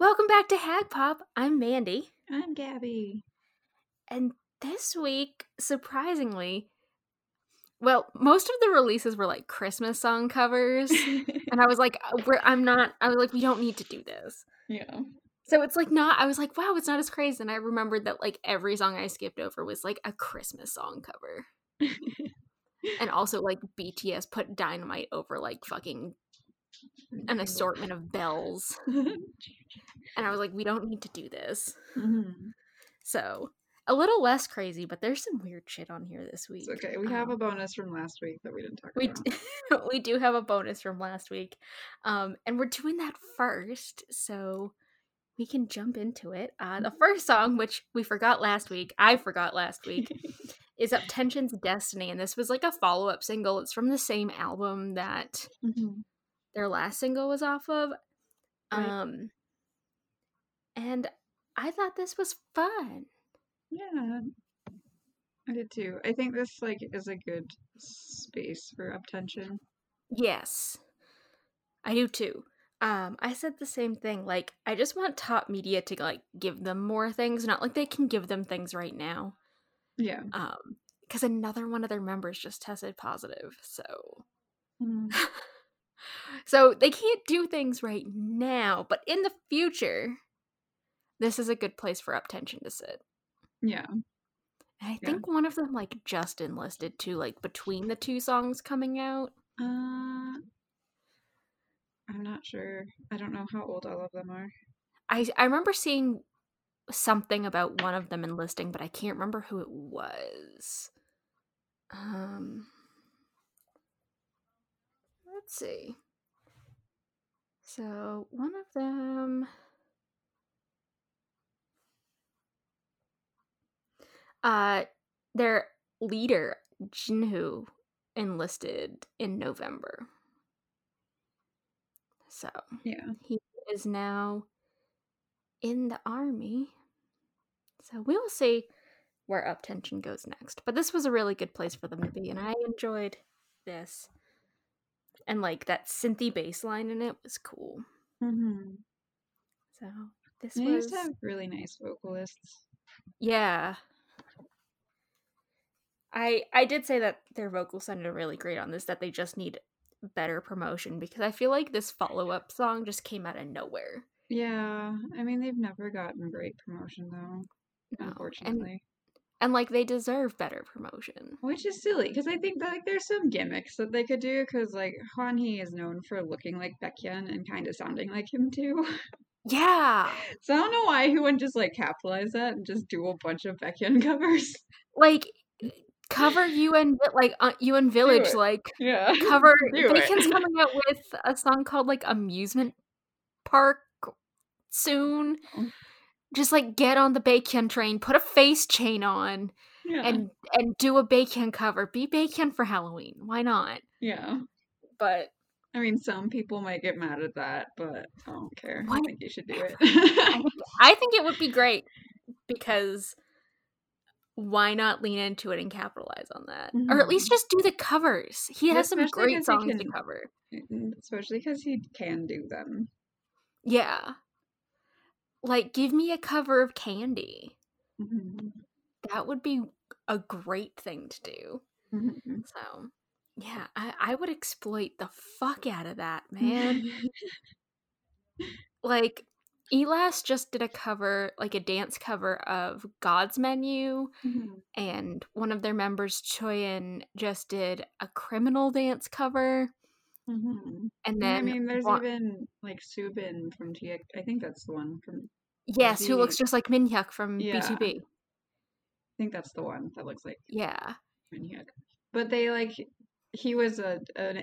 Welcome back to Hag Pop. I'm Mandy. I'm Gabby. And this week, surprisingly, well, most of the releases were like Christmas song covers. and I was like, uh, we're, I'm not, I was like, we don't need to do this. Yeah. So it's like not, I was like, wow, it's not as crazy. And I remembered that like every song I skipped over was like a Christmas song cover. and also like BTS put Dynamite over like fucking an assortment of bells. and I was like, we don't need to do this. Mhm. So a little less crazy, but there's some weird shit on here this week. It's okay. We have Um, a bonus from last week that we didn't talk we about. d- we do have a bonus from last week, um, and we're doing that first, so we can jump into it. Uh, the first song, which we forgot last week, I forgot last week, is "UP10TION's Destiny," and this was like a follow up single. It's from the same album that Mhm. Their last single was off of. Right. Um, and I thought this was fun. Yeah. I did too. I think this like is a good space for UP10TION. Yes. I do too. Um, I said the same thing. Like, I just want top media to like give them more things. Not like they can give them things right now. Yeah. Um, because another one of their members just tested positive. So, Mhm. so they can't do things right now. But in the future, this is a good place for UP10TION to sit. Yeah. And I Yeah. think one of them like just enlisted too, like between the two songs coming out. Uh I'm not sure. I don't know how old all of them are. I I remember seeing something about one of them enlisting, but I can't remember who it was. Um let's see. So one of them uh their leader, Jinhoo, enlisted in November. So Yeah. he is now in the army. So we will see where UP10TION goes next. But this was a really good place for them to be, and I enjoyed this. And like that synthy bass line in it was cool. Mhm. So this They was used to have really nice vocalists. yeah. I I did say that their vocals sounded really great on this. That they just need better promotion because I feel like this follow up song just came out of nowhere. Yeah. I mean they've never gotten great promotion though, No. unfortunately. And like they deserve better promotion. Which is silly because I think that like there's some gimmicks that they could do because like Hwanhee is known for looking like Baekhyun and kind of sounding like him too. Yeah. so I don't know why he wouldn't just like capitalize that and just do a bunch of Baekhyun covers. Like cover UN like uh, UN Village like Yeah. cover. Bacon's coming out with a song called like Amusement Park soon. Just like get on the Bacon train, put a face chain on, Yeah. and and do a Bacon cover. Be Bacon for Halloween. Why not? yeah. But I mean, some people might get mad at that, but I don't care. I think you should do it. I think, it would be great because why not lean into it and capitalize on that, or at least Mhm. just do the covers? He has some great songs to can- cover. Especially because he can do them. Yeah, like give me a cover of Candy. Mhm. That would be a great thing to do. Mhm. So, yeah, I, I would exploit the fuck out of that, man. like, E'LAST just did a cover, like a dance cover of God's Menu, Mhm. and one of their members, Choi In, just did a criminal dance cover. Mhm. And then, I mean, there's wa- even like Subin from TXT. I think that's the one from. yes, who looks just like Minhyuk from Yeah. BTOB. I think that's the one that looks like Yeah. Minhyuk. But they like he was a an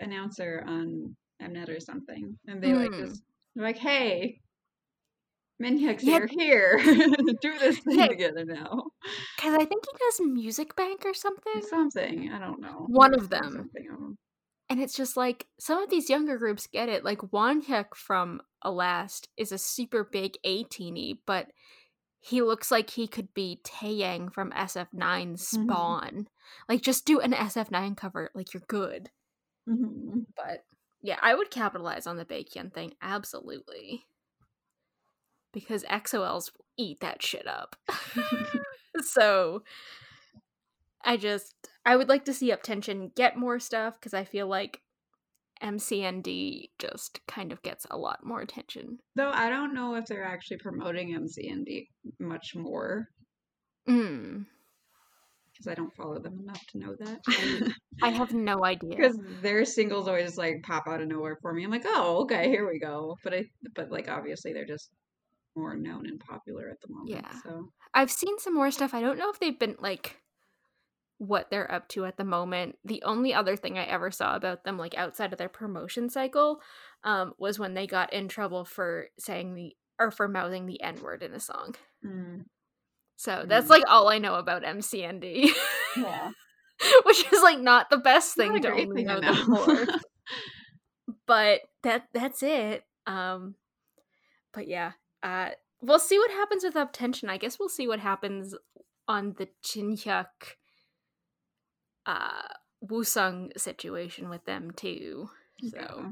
announcer on Mnet or something, and they like Mm. just like, "Hey, Minhyuk's Yeah. here, here, do this thing Yeah. together now." Because I think he does Music Bank or something. Something I don't know. One of them. And it's just like some of these younger groups get it. Like Wonhyuk from E'LAST is a super big ATINY, but he looks like he could be Taeyang from SF9 Spawn. Like just do an SF9 cover, like you're good. Mhm. But Yeah, I would capitalize on the Baekhyun thing absolutely. Because EXO-Ls eat that shit up. so I just I would like to see UP10TION get more stuff because I feel like MCND just kind of gets a lot more attention. Though I don't know if they're actually promoting MCND much more. Mm. Because I don't follow them enough to know that. I have no idea. Because their singles always like pop out of nowhere for me. I'm like, oh, okay, here we go. But I, but like obviously they're just more known and popular at the moment. Yeah. So I've seen some more stuff. I don't know if they've been like what they're up to at the moment. The only other thing I ever saw about them, like outside of their promotion cycle, um, was when they got in trouble for saying the or for mouthing the N word in a song. mm, So that's Mm. like all I know about MCND, yeah, which is like not the best thing to only know them know. for. but that that's it. Um, but yeah, uh, we'll see what happens with UP10TION. I guess we'll see what happens on the Jinhyuk uh Wooseok situation with them too. So yeah,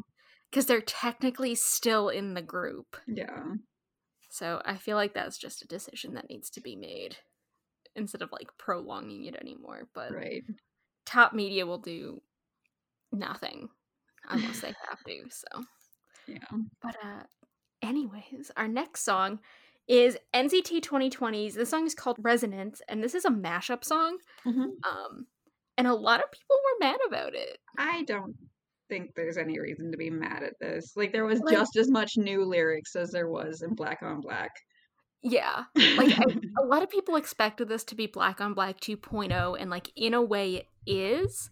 because they're technically still in the group. yeah. So I feel like that's just a decision that needs to be made instead of like prolonging it anymore. But Right. top media will do nothing unless they have to. So Yeah. But uh anyways, our next song is NCT 2020's. The song is called Resonance, and this is a mashup song. Mhm. Um and a lot of people were mad about it. I don't think there's any reason to be mad at this. Like there was Like- just as much new lyrics as there was in Black on Black. Yeah. Like I, a lot of people expected this to be Black on Black 2.0 and like in a way it is.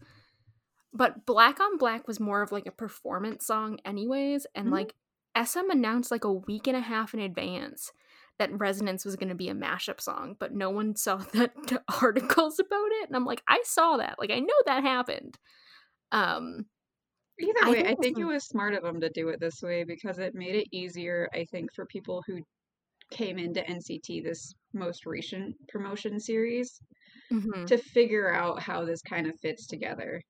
But Black on Black was more of like a performance song anyways and Mhm. like SM announced like a week and a half in advance that Resonance was going to be a mashup song, but no one saw the articles about it and I'm like I saw that. Like I know that happened. Um Either I way, think I think it was smart of them to do it this way because it made it easier, I think, for people who came into NCT this most recent promotion series mhm. to figure out how this kind of fits together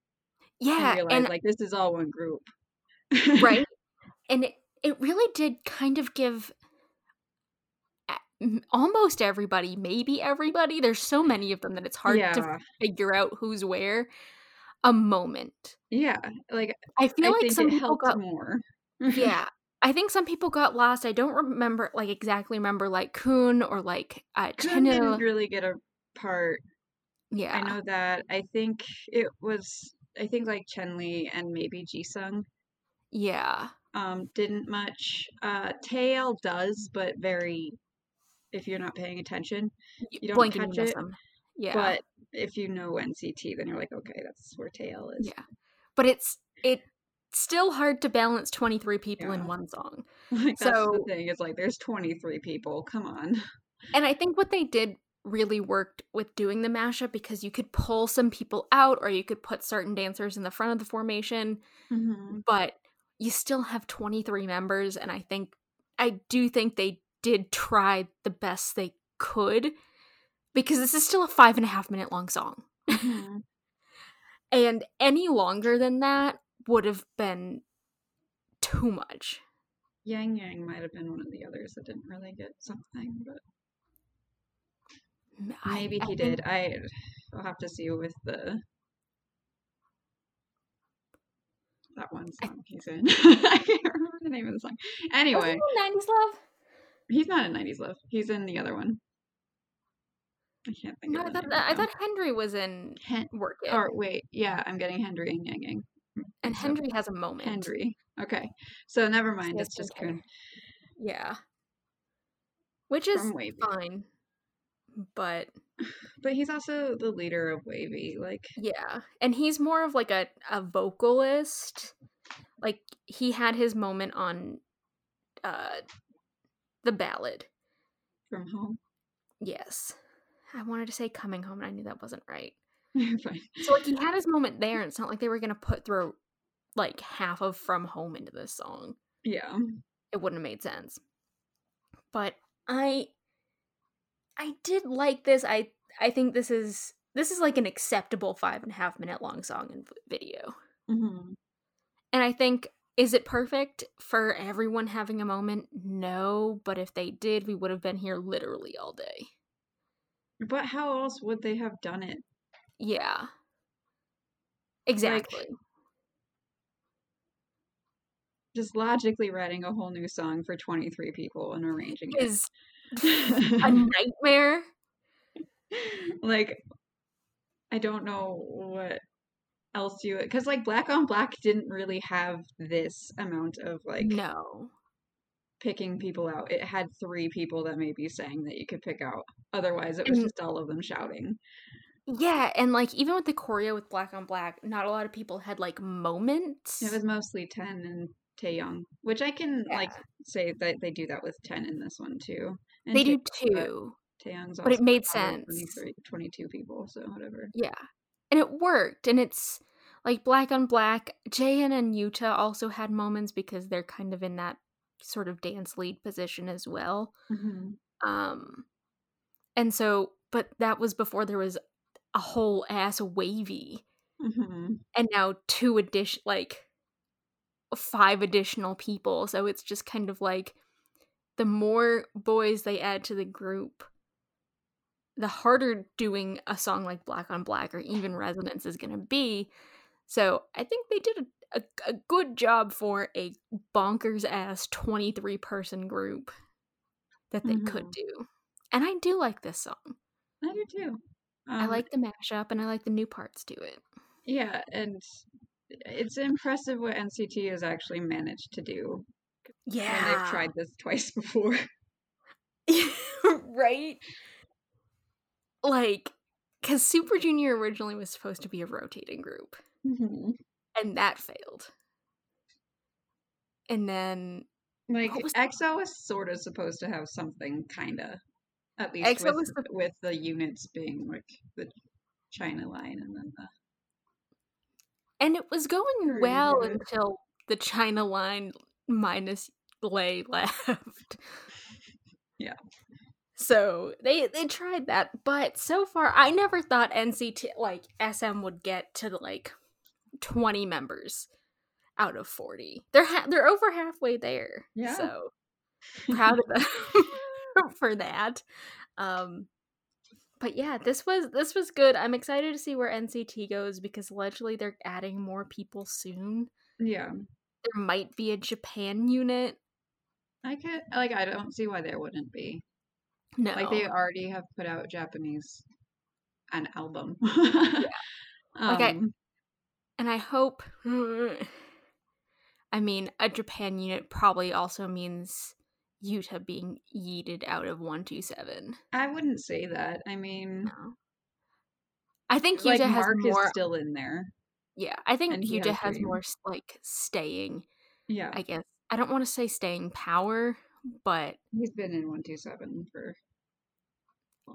yeah, and realize and like this is all one group. right and it, it really did kind of give almost everybody maybe everybody there's so many of them that it's hard to figure out who's where a moment Yeah. Like i feel I like some people got more. yeah i think some people got lost i don't remember like exactly remember like kun or like uh Kun didn't really get a part. yeah I know that. I think it was I think like Chenle and maybe Jisung yeah um didn't much. Uh Taeil does, but very if you're not paying attention. You don't catch it, them yeah But if you know NCT, then you're like, okay, that's where Taeil is. yeah but it's it's still hard to balance 23 people in one song Like that's the So- thing. It's like there's 23 people. Come on. And I think what they did really worked with doing the mashup because you could pull some people out or you could put certain dancers in the front of the formation, Mm-hmm. but you still have 23 members. And I think, I do think they did try the best they could because this is still a five and a half minute long song. Mm-hmm. And any longer than that would have been too much. Yang Yang might have been one of the others that didn't really get something, but maybe I he think- did. I I'll have to see with the that one song he's in. I can't remember the name of the song. Anyway, 90s Love? he's not in 90s Love. He's in the other one. I can't think No, of I thought I thought Hendery was in Hen- Work It. or wait, yeah, I'm getting Hendery and Yang Yang. and up. Hendery has a moment. Hendery. Okay, so never mind. It's just. Kun Yeah. Which is fine. But But he's also the leader of WayV. Like, yeah. And he's more of like a, a vocalist. Like he had his moment on uh the ballad. from home. Yes. I wanted to say coming home and I knew that wasn't right. So like he had his moment there and it's not like they were gonna put through like half of From Home into this song. Yeah. it wouldn't have made sense. But I I did like this. I I think this is this is like an acceptable five and a half minute long song and video. hmm And I think Is it perfect for everyone having a moment? No, but if they did, we would have been here literally all day. But how else would they have done it? Yeah. Exactly. Like, just logically writing a whole new song for 23 people and arranging it is a nightmare. like I don't know what else you because like Black on Black didn't really have this amount of like no picking people out. It had three people that maybe sang that you could pick out. Otherwise, it was just all of them shouting. Yeah, and like even with the choreo with Black on Black, not a lot of people had like moments. It was mostly Ten and Taeyong, which I can yeah. like say that they do that with Ten in this one too. And they do too. Taeyong's but it made sense. 22 people, so whatever. Yeah, and it worked, and it's like Black on Black. Jaehyun and Yuta also had moments because they're kind of in that sort of dance lead position as well. Mm-hmm. Um, and so, but that was before there was a whole ass WayV. mm-hmm. and now two addition like five additional people. So it's just kind of like the more boys they add to the group, the harder doing a song like Black on Black or even Resonance is going to be. So I think they did a, a, a, good job for a bonkers ass 23 person group that they mm-hmm. could do. And I do like this song. I do too. Um, I like the mashup and I like the new parts to it. Yeah, and it's impressive what NCT has actually managed to do. Yeah. And they've tried this twice before. right? Like, because Super Junior originally was supposed to be a rotating group. Mm-hmm. And that failed. And then. Like, EXO was sort of supposed to have something, kind of. At least with, the... with the units being like the China line and then the. And it was going well until the China line minus Lay left. Yeah. So they they tried that, but so far I never thought NCT like SM would get to like 20 members out of 40. They're ha- they're over halfway there. Yeah. So proud of them for that. Um but yeah, this was this was good. I'm excited to see where NCT goes because allegedly they're adding more people soon. Yeah. There might be a Japan unit. I could like I don't see why there wouldn't be. No. Like they already have put out Japanese an album. yeah. Um, and I hope I mean a Japan unit probably also means Yuta being yeeted out of 127. I wouldn't say that. I mean, no. I think Yuta like has Mark more is still in there. Yeah, I think Yuta has, has more like staying. Yeah, I guess I don't want to say staying power, but he's been in 127 for.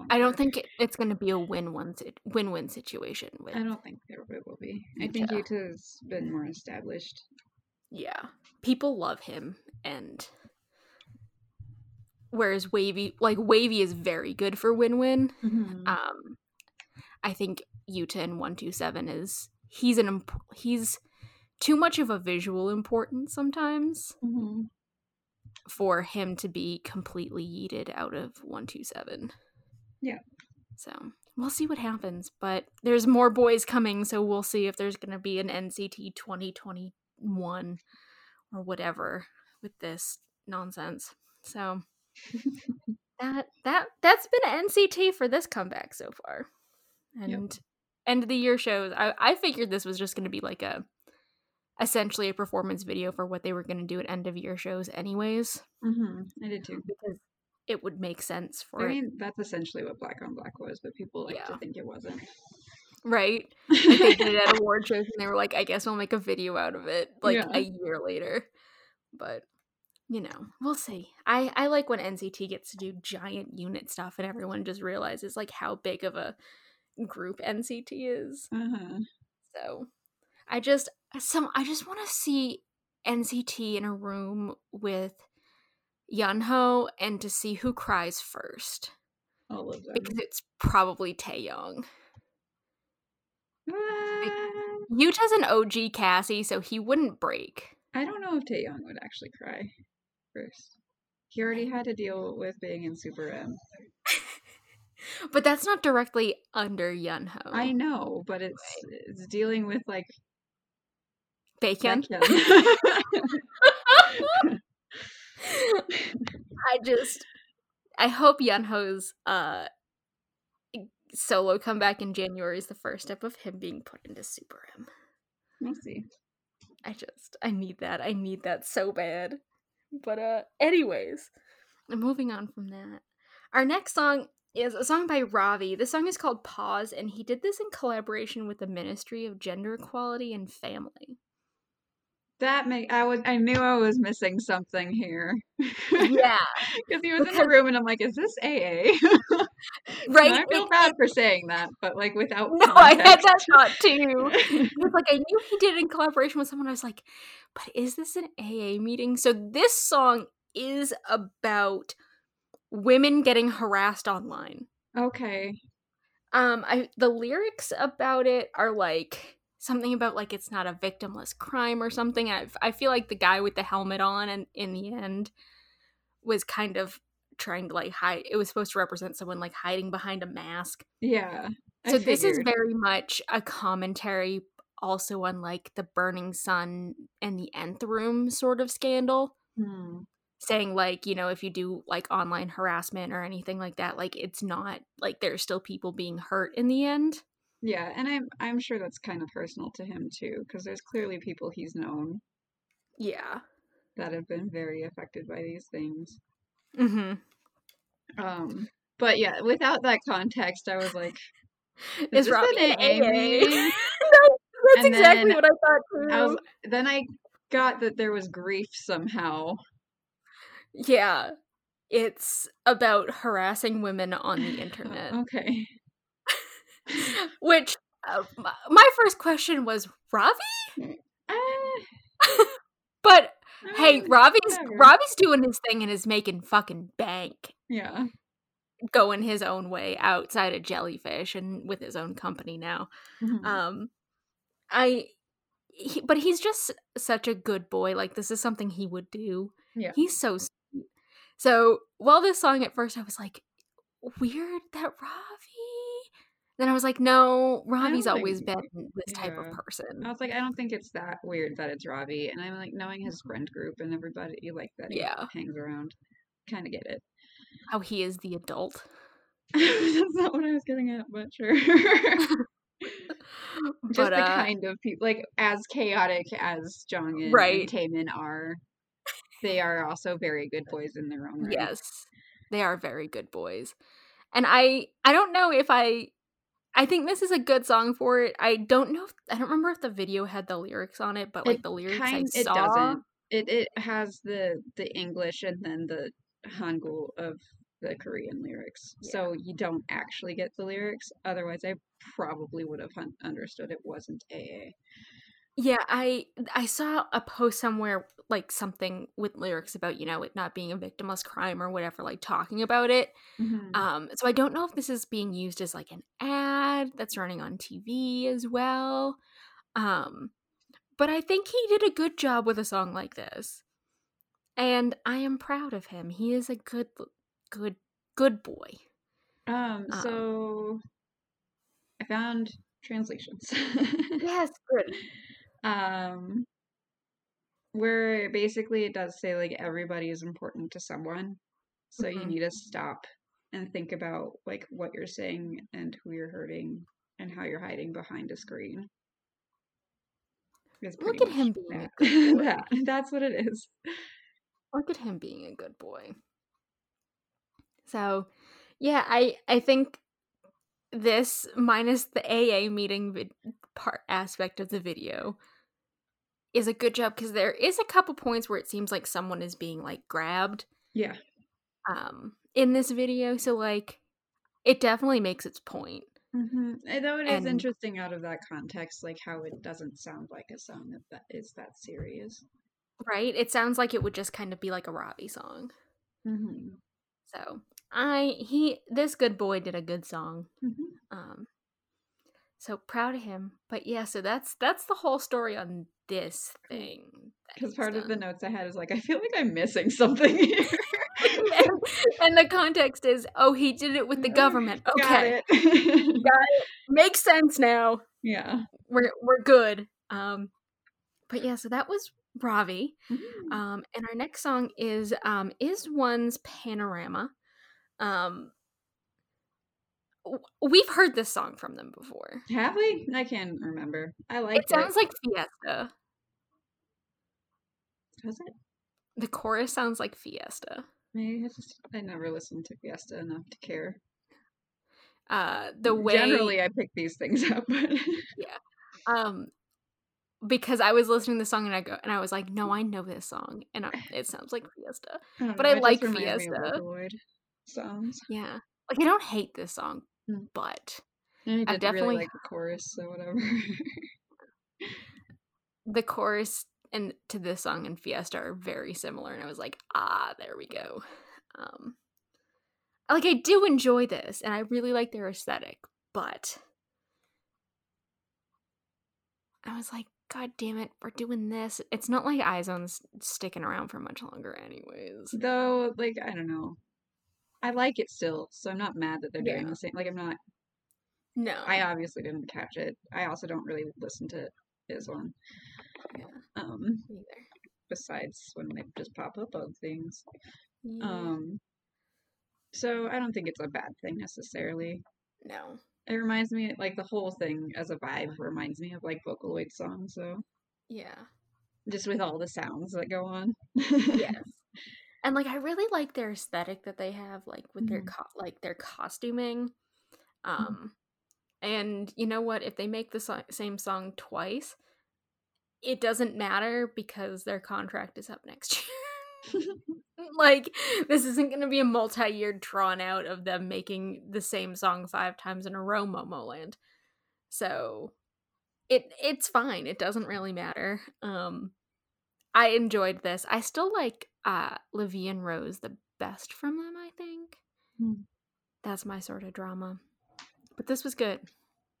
I don't think it's going to be a win win win win situation. With I don't think there will be. Yuta. I think Yuta's been more established. Yeah, people love him, and whereas WayV like WayV is very good for WinWin mm-hmm. um i think yuta in 127 is he's an imp- he's too much of a visual importance sometimes mm-hmm. for him to be completely yeeted out of 127 yeah so we'll see what happens but there's more boys coming so we'll see if there's going to be an nct 2021 or whatever with this nonsense so that that that's been NCT for this comeback so far, and yep. End of the year shows. I I figured this was just going to be like a essentially a performance video for what they were going to do at end of year shows, anyways. Mm-hmm. I did too because it would make sense for. I mean, that's essentially what Black on Black was, but people like yeah. to think it wasn't. Right, like they did it at award shows, and they were like, "I guess we'll make a video out of it," like yeah. a year later. But you know, we'll see. I I like when NCT gets to do giant unit stuff and everyone just realizes like how big of a group NCT is. Uh-huh. So, I just some I just want to see NCT in a room with Yunho and to see who cries first. All of them. Because it's probably Taeyong. Yuta's an OG Cassie, so he wouldn't break. I don't know if Taeyong would actually cry first. He already had to deal with being in Super M. but that's not directly under Yunho. I know, but it's it's dealing with like Bacon. I just I hope Yunho's uh solo comeback in January is the first step of him being put into Super M. we'll see. I just I need that. I need that so bad. But uh anyways, moving on from that. Our next song is a song by Ravi. The song is called Pause and he did this in collaboration with the Ministry of Gender Equality and Family. That make I was I knew I was missing something here. Yeah. Because he was in the room and I'm like, is this AA? Right? And I feel bad for saying that, but like without No, I had that context. thought too. It was like I knew he did it in collaboration with someone. I was like, but is this an AA meeting? So this song is about women getting harassed online. okay. Um, I the lyrics about it are like something about like it's not a victimless crime or something. I I feel like the guy with the helmet on and in the end was kind of trying to like hide. It was supposed to represent someone like hiding behind a mask. Yeah. I So this is very much a commentary also on like the burning sun and the nth room sort of scandal Hmm. Saying like you know if you do like online harassment or anything like that like it's not like there's still people being hurt in the end Yeah, and I'm I'm sure that's kind of personal to him too, because there's clearly people he's known yeah that have been very affected by these things. mm-hmm. Um, but yeah, without that context, I was like, is this Ravi an an AA AA? meeting? No, that's exactly what I thought too. I was then I got that there was grief somehow. Yeah it's about harassing women on the internet Okay. which uh, my first question was Ravi Uh, but hey uh, Ravi's whatever. Ravi's doing his thing and is making fucking bank Yeah. going his own way outside of jellyfish and with his own company now Mhm. um i he, but he's just such a good boy like this is something he would do Yeah. he's so so while this song at first i was like weird that ravi then i was like no ravi's always been this type of person I was like, I don't think it's that weird that it's Ravi, and I'm like knowing his friend group and everybody like that he Yeah. hangs around, kind of get it. how he is the adult That's not what I was getting at, but sure. Just but the uh kind of people, like as chaotic as Jongin Right. and Taemin are, they are also very good boys in their own right. Yes. They are very good boys. And I I don't know if I I think this is a good song for it. I don't know if, I don't remember if the video had the lyrics on it, but like It the lyrics Kind, I it saw doesn't. It it has the the English and then the Hangul of the Korean lyrics, so you don't actually get the lyrics. Otherwise, I probably would have understood it wasn't AA. Yeah, I I saw a post somewhere like something with lyrics about, you know, it not being a victimless crime or whatever like talking about it. Mhm. Um so I don't know if this is being used as like an ad that's running on TV as well. Um but I think he did a good job with a song like this. And I am proud of him. He is a good good good boy. Um, Um, so I found translations. Yes, good. um, where basically it does say like everybody is important to someone, so you Mhm. need to stop and think about like what you're saying and who you're hurting and how you're hiding behind a screen. Look at him being a good boy. that that's what it is. Look at him being a good boy. So, yeah, I I think this minus the AA meeting vid- part aspect of the video is a good job because there is a couple points where it seems like someone is being like grabbed. Yeah. um in this video so like it definitely makes its point. Hmm Though it is And- interesting out of that context, like how it doesn't sound like a song that, that is that serious. right? It sounds like it would just kind of be like a Ravi song. Hmm so i he this good boy did a good song. Hmm Um, So proud of him. But yeah, so that's that's the whole story on this thing. Because part of the notes I had is like, I feel like I'm missing something here. and, and the context is, oh, he did it with the government. Okay, Got Okay, it. makes sense now. yeah. We're we're good. Um, but yeah, so that was Ravi. Mm. Um, and our next song is um IZ*ONE's Panorama. Um, we've heard this song from them before. Have we? I can't remember. I like It sounds like Fiesta. Does it? The chorus sounds like Fiesta. Maybe I just I never listened to Fiesta enough to care. Uh, the way Generally, I pick these things up. but- um because I was listening to the song and I go and I was like, no, I know this song, and I, it sounds like Fiesta. don't But know, I like reminded me of Fiesta. Songs. Yeah, like I don't hate this song. But And I definitely- really like the chorus, so whatever. the chorus and to this song and Fiesta are very similar, and I was like, ah, there we go. Um, like I do enjoy this, and I really like their aesthetic, but I was like, God damn it, we're doing this. It's not like Izone's sticking around for much longer, anyways. Though, like, I don't know. I like it still, so I'm not mad that they're doing Yeah. the same. Like, I'm not. No, I obviously didn't catch it. I also don't really listen to IZ*ONE. Yeah. Um, either. besides when they just pop up on things. Yeah. Um, so I don't think it's a bad thing necessarily. no. It reminds me, like, the whole thing as a vibe reminds me of like Vocaloid songs. So Yeah. just with all the sounds that go on. yes and like i really like their aesthetic that they have like with their Mhm. co- like their costuming um and you know what if they make the so- same song twice it doesn't matter because their contract is up next year. Like this isn't going to be a multi-year drawn out of them making the same song five times in a row momoland so it it's fine it doesn't really matter um i enjoyed this i still like uh La Vie en Rose the best from them i think Hmm. that's my sort of drama but this was good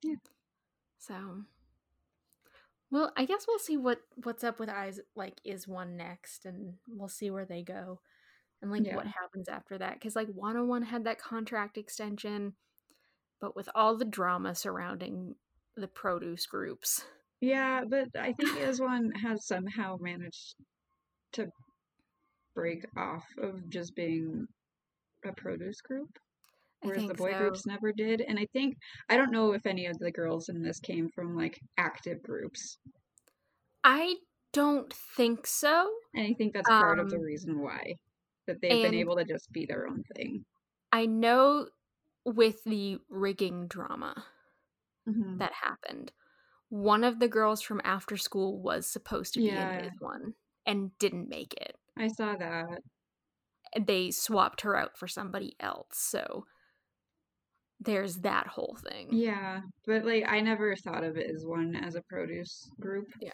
Yeah. so well i guess we'll see what what's up with eyes like IZ*ONE next and we'll see where they go and like Yeah. what happens after that because like 101 had that contract extension but with all the drama surrounding the produce groups Yeah, but I think IZ*ONE has somehow managed to break off of just being a produce group, whereas the boy so. groups never did. And I think I don't know if any of the girls in this came from like active groups, I don't think so. and I think that's part of the Um, reason why that they've been able to just be their own thing. I know with the rigging drama Mhm. that happened, one of the girls from after school was supposed to be Yeah. in this one and didn't make it. I saw that. They swapped her out for somebody else. So there's that whole thing. Yeah, but like I never thought of it as one as a produce group. Yeah.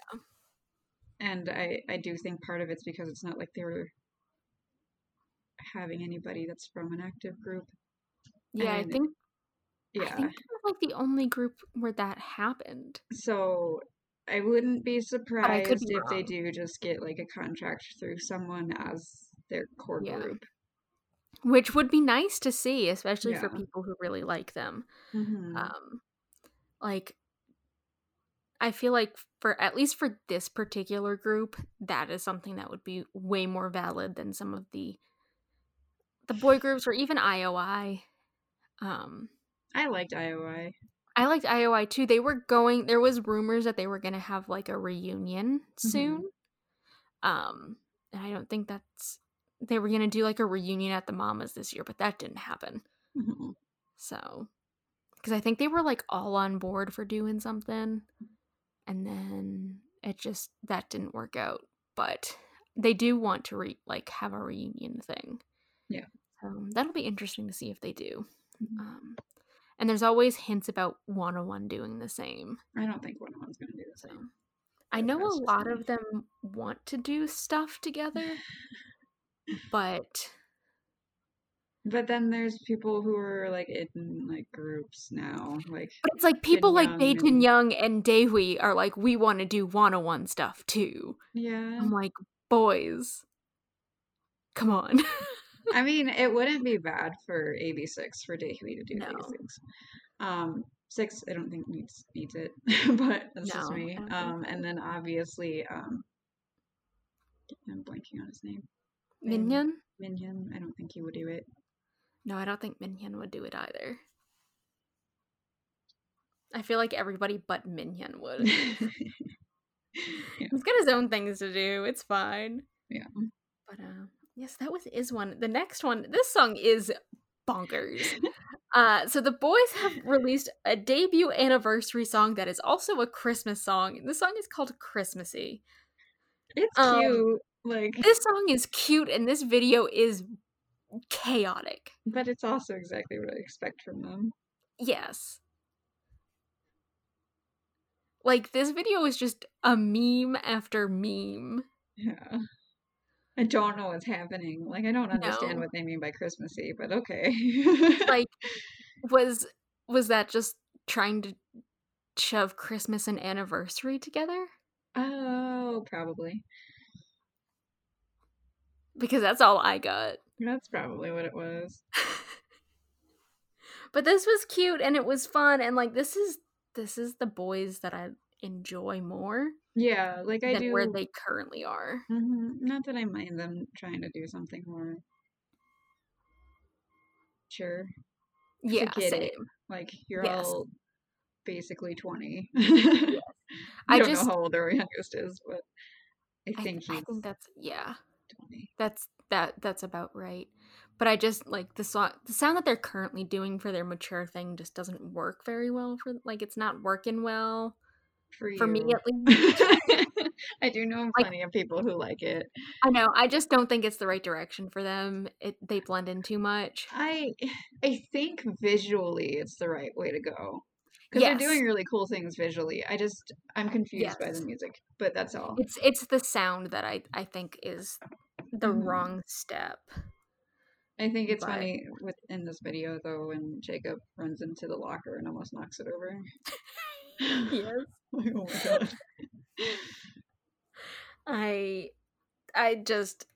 And I I do think part of it's because it's not like they were having anybody that's from an active group. Yeah, I And- think I think they're like the only group where that happened. So I wouldn't be surprised be if they do just get like a contract through someone as their core Yeah. group. Which would be nice to see, especially for people who really like them. Mhm. um like i feel like for at least for this particular group that is something that would be way more valid than some of the the boy groups or even ioi um I liked IOI. i liked ioi too they were going there was rumors that they were going to have like a reunion soon um and i don't think that's they were going to do like a reunion at the mamas this year but that didn't happen Mhm. So, because I think they were like all on board for doing something, and then it just that didn't work out. But they do want to re like have a reunion thing. Yeah. So that'll be interesting to see if they do. Mhm. Um, and there's always hints about 101 doing the same. I don't think one on one's gonna do the same. I know that's a lot me. of them want to do stuff together, but But then there's people who are like in like groups now, like But it's like people like Bae and- Young and Daehwi are like, we want to do 101 stuff too. yeah. I'm like, boys, come on. I mean, it wouldn't be bad for AB6IX for Daehwi to do No. these things. Um, six, I don't think needs needs it, but that's just me. I don't think Um, and then obviously, um, I'm blanking on his name. Minhyun? Minhyun. I don't think he would do it. No, I don't think Minhyun would do it either. I feel like everybody but Minhyun would. Yeah. He's got his own things to do. It's fine. Yeah. But uh yes, that was IZ*ONE. The next one, this song is bonkers. uh so THE BOYZ have released a debut anniversary song that is also a Christmas song. The song is called Christmassy. It's Um, cute, like, This song is cute and this video is chaotic. but it's also exactly what I expect from them. Yes. Like this video is just a meme after meme. Yeah. I don't know what's happening. Like, I don't understand No. what they mean by Christmassy, but okay. Like was was that just trying to shove Christmas and anniversary together? oh, probably. Because that's all I got. That's probably what it was. But this was cute and it was fun and like this is this is the boys that I enjoy more Yeah, like I do. where they currently are. Mhm. Not that I mind them trying to do something more. Sure. Yeah, get same. it. Like you're Yes. all basically 20. I I don't just- know how old our youngest is, but I I, think I he's think that's yeah. 20. That's that that's about right. But I just like the song the sound that they're currently doing for their mature thing just doesn't work very well for like it's not working well For, for me at least. I do know Like- plenty of people who like it. I know, I just don't think it's the right direction for them. It they blend in too much. I I think visually it's the right way to go. Because Yes. they're doing really cool things visually. I just I'm confused by the music, but that's all. It's it's the sound that I I think is the Mhm. wrong step. I think it's but- funny with in this video though when Jacob runs into the locker and almost knocks it over. Yes. Oh my god. I I just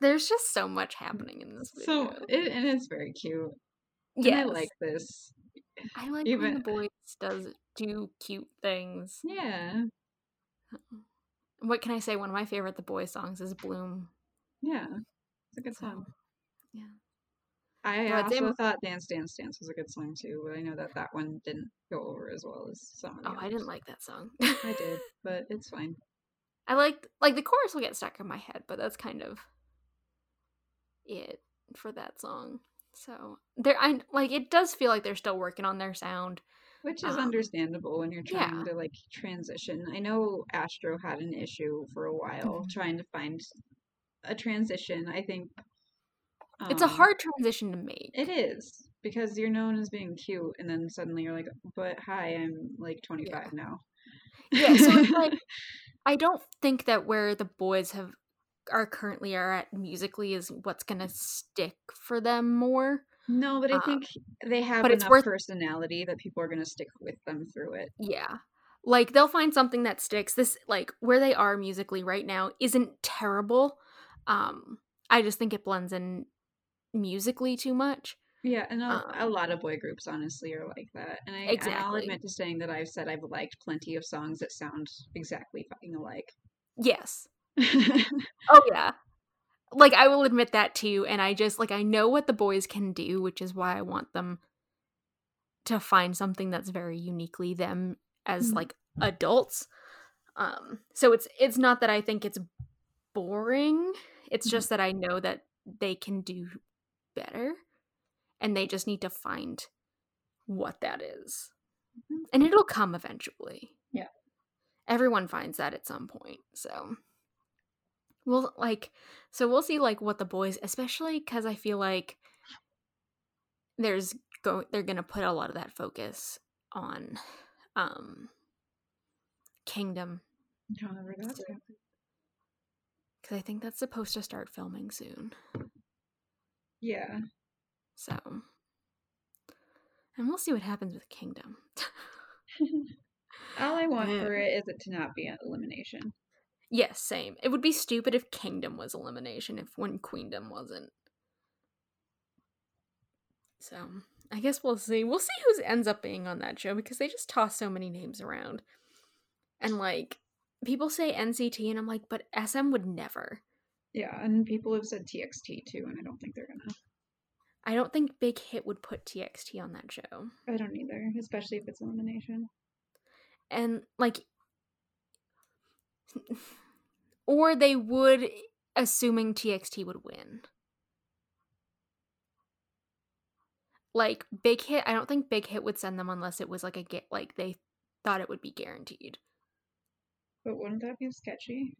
there's just so much happening in this video. So it and it's very cute. Yeah, I like this. I like when even- THE BOYZ does do cute things. Yeah. What can I say? One of my favorite THE BOYZ songs is Bloom. Yeah. It's a good So, song. yeah. I But also thought Dance Dance Dance was a good song too, but I know that that one didn't go over as well as some of the Oh, I didn't like that song. I did, but it's fine. I liked like the chorus will get stuck in my head, but that's kind of it for that song. So there, I like it does feel like they're still working on their sound. Which is Um, understandable when you're yeah. trying to like transition. I know Astro had an issue for a while Mhm. trying to find a transition. I think it's a um, hard transition to make. It is because you're known as being cute, and then suddenly you're like, "But hi, I'm like 25 now." Yeah, so it's like I don't think that where THE BOYZ have are currently are at musically is what's gonna stick for them more. no, but I um, think they have but it's enough worth- personality that people are going to stick with them through it. Yeah. Like they'll find something that sticks. This like where they are musically right now isn't terrible. Um I just think it blends in musically too much. Yeah, and a, a Um, lot of boy groups honestly are like that. And I, and I'll admit to saying that I've said I've liked plenty of songs that sound exactly fucking alike. Yes. Oh yeah. Like I will admit that too and I just like I know what THE BOYZ can do, which is why I want them to find something that's very uniquely them as Mhm. like adults. Um so it's it's not that I think it's boring. It's Mhm. just that I know that they can do better and they just need to find what that is. Mhm. And it'll come eventually. Yeah. Everyone finds that at some point. So we'll like so we'll see like what THE BOYZ especially cuz I feel like there's go they're going to put a lot of that focus on um Kingdom However, that's So- happening. cuz I think that's supposed to start filming soon. Yeah. So, and we'll see what happens with Kingdom. All I want for it is it to not be an elimination. Yes, same. It would be stupid if Kingdom was elimination if when Queendom wasn't. So, I guess we'll see. We'll see who ends up being on that show because they just toss so many names around. And like people say NCT and I'm like, but SM would never. Yeah, and people have said TXT too, and I don't think they're gonna. I don't think Big Hit would put TXT on that show. I don't either, especially if it's elimination. And like or they would assuming TXT would win. Like Big Hit, I don't think Big Hit would send them unless it was like a get like they thought it would be guaranteed. But wouldn't that be sketchy?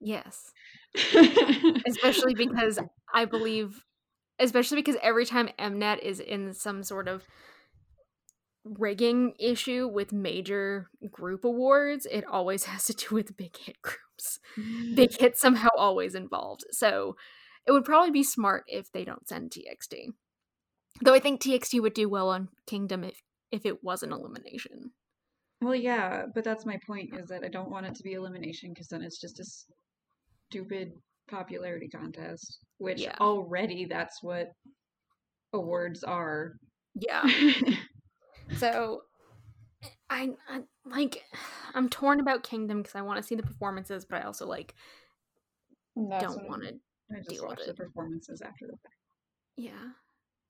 Yes. especially because I believe especially because every time Mnet is in some sort of rigging issue with major group awards, it always has to do with big hit groups. Big mm. hit somehow always involved. So it would probably be smart if they don't send TXT. Though I think TXT would do well on Kingdom if if it was an elimination. Well, yeah, but that's my point is that I don't want it to be elimination because then it's just a stupid popularity contest, which yeah. already that's what awards are. Yeah. so I, I like I'm torn about Kingdom because I want to see the performances, but I also like don't want to deal with the performances after the fact. Yeah.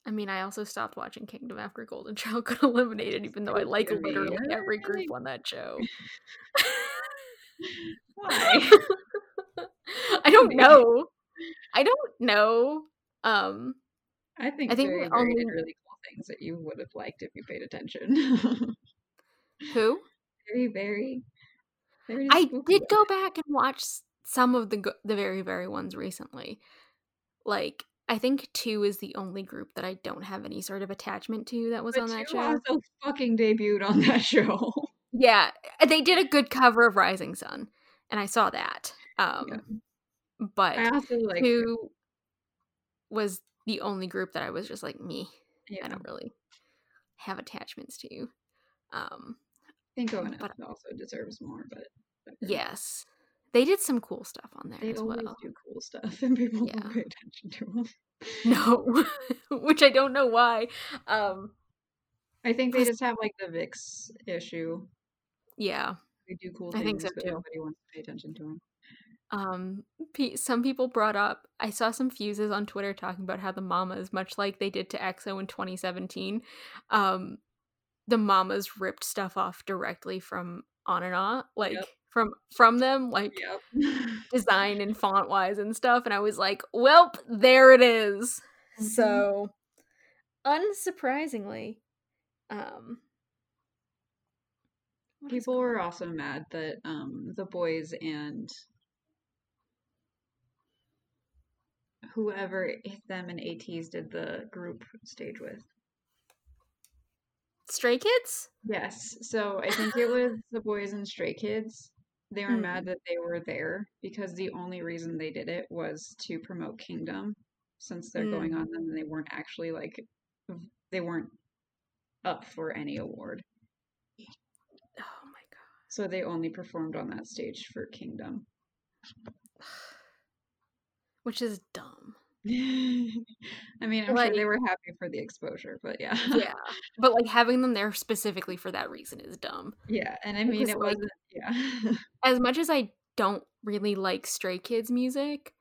I mean, I also stopped watching Kingdom after Golden Child got eliminated, even though I like literally every group on that show. Why? I don't know. I don't know. Um, I think I think very, only... really cool things that you would have liked if you paid attention. Who? Very, very. very I did go back and watch some of the the VERIVERY ones recently. Like I think TOO is the only group that I don't have any sort of attachment to that was but on that show. Also, fucking debuted on that show. Yeah, they did a good cover of Rising Sun, and I saw that. Um, yeah. But I also like TOO was the only group that I was just like me. Yeah. I don't really have attachments to. You. Um, I think ONF but, also deserves more, but yes, they did some cool stuff on there they as always well. Do cool stuff, and people yeah. don't pay attention to them. No, which I don't know why. Um, I think they just have like the VIXX issue. Yeah, they do cool things, I think so too. nobody wants to pay attention to them um some people brought up i saw some fuses on twitter talking about how the mamas much like they did to exo in 2017 um the mamas ripped stuff off directly from on and on like yep. from from them like yep. design and font wise and stuff and i was like welp there it is. Mm-hmm. so unsurprisingly um people were also mad that um THE BOYZ and whoever them and ATEEZ did the group stage with. Stray Kids? Yes. So I think it was THE BOYZ and Stray Kids. They were mm. mad that they were there because the only reason they did it was to promote Kingdom since they're mm. going on them and they weren't actually like they weren't up for any award. Oh my god. So they only performed on that stage for Kingdom which is dumb. I mean, I'm like, sure they were happy for the exposure, but yeah. yeah. But like having them there specifically for that reason is dumb. Yeah. And I mean, because, it wasn't, yeah. as much as I don't really like Stray Kids music,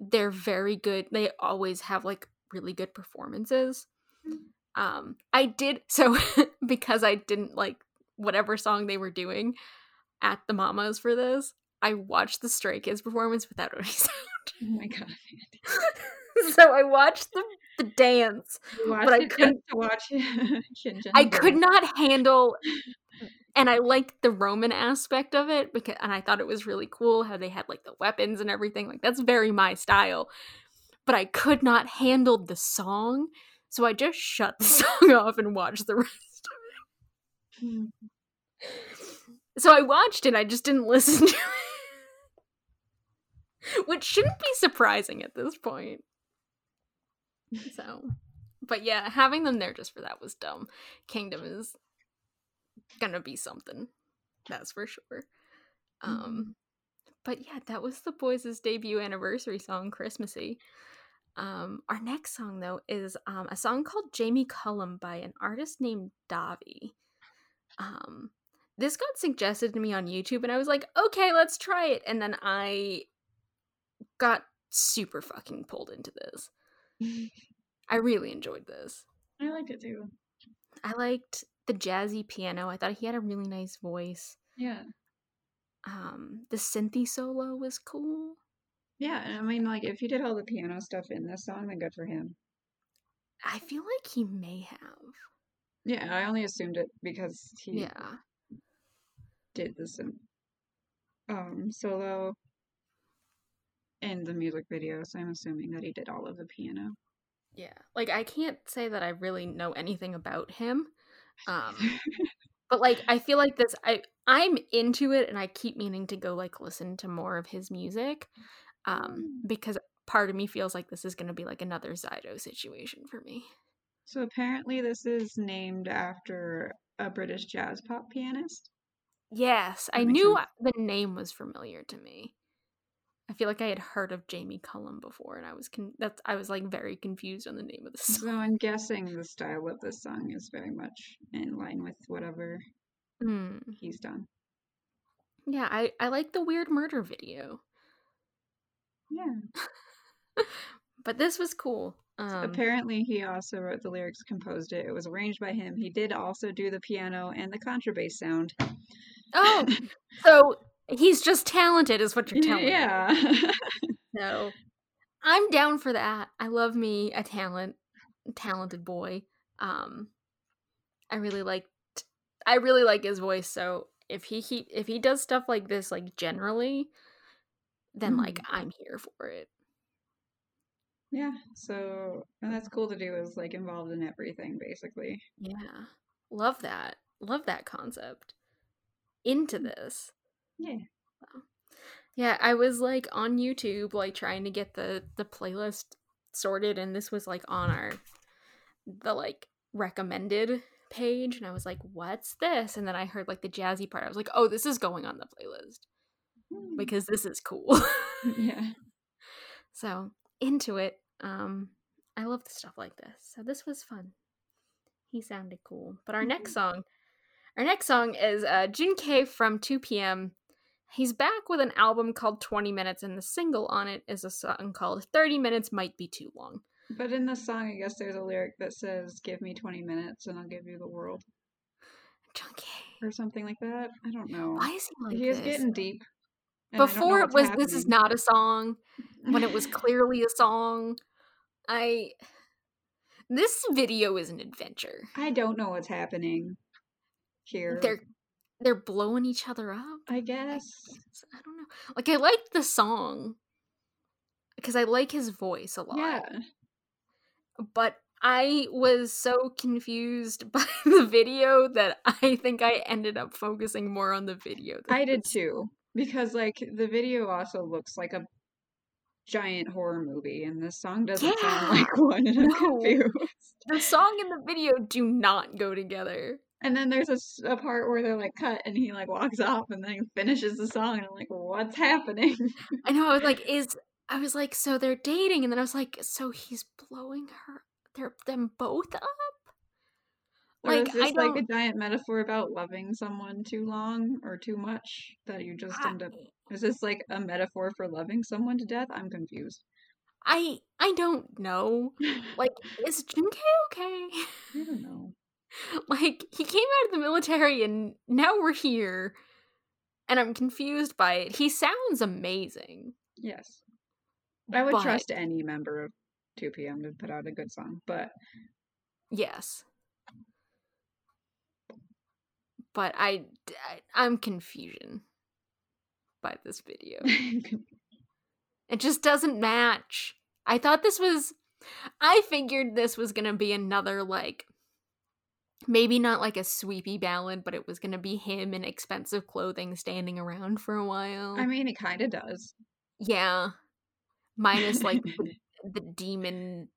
they're very good. They always have like really good performances. Mm-hmm. Um, I did so because I didn't like whatever song they were doing at the Mamas for this. I watched the Stray Kids performance without any sound. Oh my god. so I watched the, the dance, but I couldn't watch. I could not handle, and I liked the Roman aspect of it because, and I thought it was really cool how they had like the weapons and everything. Like that's very my style. But I could not handle the song, so I just shut the song off and watched the rest of it. Hmm. So I watched it. I just didn't listen to it. which shouldn't be surprising at this point. So, but yeah, having them there just for that was dumb. Kingdom is gonna be something. That's for sure. Um mm-hmm. but yeah, that was THE BOYZ' debut anniversary song, Christmassy. Um, our next song though is um, a song called Jamie Cullum by an artist named Davi. Um, this got suggested to me on YouTube, and I was like, okay, let's try it. And then I got super fucking pulled into this. I really enjoyed this. I liked it too. I liked the jazzy piano. I thought he had a really nice voice. Yeah. Um, the synthy solo was cool. Yeah, I mean, like if he did all the piano stuff in this song, then good for him. I feel like he may have. Yeah, I only assumed it because he yeah did this um solo in the music video, so I'm assuming that he did all of the piano. Yeah. Like I can't say that I really know anything about him. Um but like I feel like this I I'm into it and I keep meaning to go like listen to more of his music. Um mm. because part of me feels like this is going to be like another Xydo situation for me. So apparently this is named after a British jazz pop pianist. Yes, that I knew sense. the name was familiar to me. I feel like I had heard of Jamie Cullum before, and I was con- that's I was like very confused on the name of the song. So I'm guessing the style of this song is very much in line with whatever mm. he's done. Yeah, I I like the weird murder video. Yeah, but this was cool. Um, apparently, he also wrote the lyrics, composed it. It was arranged by him. He did also do the piano and the contrabass sound. Oh, so he's just talented, is what you're telling yeah. me. Yeah. so I'm down for that. I love me a talent, talented boy. Um, I really like, I really like his voice. So if he, he if he does stuff like this, like generally, then mm. like I'm here for it. Yeah. So and that's cool to do is like involved in everything basically. Yeah. Love that. Love that concept into mm. this. Yeah. Yeah, I was like on YouTube like trying to get the the playlist sorted and this was like on our the like recommended page and I was like, "What's this?" And then I heard like the jazzy part. I was like, "Oh, this is going on the playlist." Mm. Because this is cool. yeah. So, into it. Um I love the stuff like this. So this was fun. He sounded cool. But our mm-hmm. next song our next song is uh, Jun. K from 2PM. He's back with an album called 20 Minutes, and the single on it is a song called 30 Minutes Might Be Too Long. But in the song, I guess there's a lyric that says, Give me 20 minutes and I'll give you the world. Jun. K. Or something like that. I don't know. Why is he like He is getting deep. Before it was, happening. This is not a song. When it was clearly a song. I. This video is an adventure. I don't know what's happening here. They're they're blowing each other up. I guess. I don't know. Like I like the song because I like his voice a lot. Yeah. But I was so confused by the video that I think I ended up focusing more on the video. I did too. Because like the video also looks like a giant horror movie and the song doesn't yeah. sound like one and I'm no. confused. The song and the video do not go together. And then there's a, a, part where they're like cut and he like walks off and then finishes the song and I'm like, what's happening? I know. I was like, is I was like, so they're dating, and then I was like, so he's blowing her, they're them both up. Or like, is this like a giant metaphor about loving someone too long or too much that you just I, end up? Is this like a metaphor for loving someone to death? I'm confused. I I don't know. like, is Jun. K okay? I don't know. Like, he came out of the military and now we're here. And I'm confused by it. He sounds amazing. Yes. I would but, trust any member of 2PM to put out a good song, but. Yes. But I, I I'm confusion by this video. it just doesn't match. I thought this was I figured this was to be another like maybe not like a sweepy ballad, but it was going to be him in expensive clothing standing around for a while. I mean, it kind of does. Yeah. Minus like the, the demon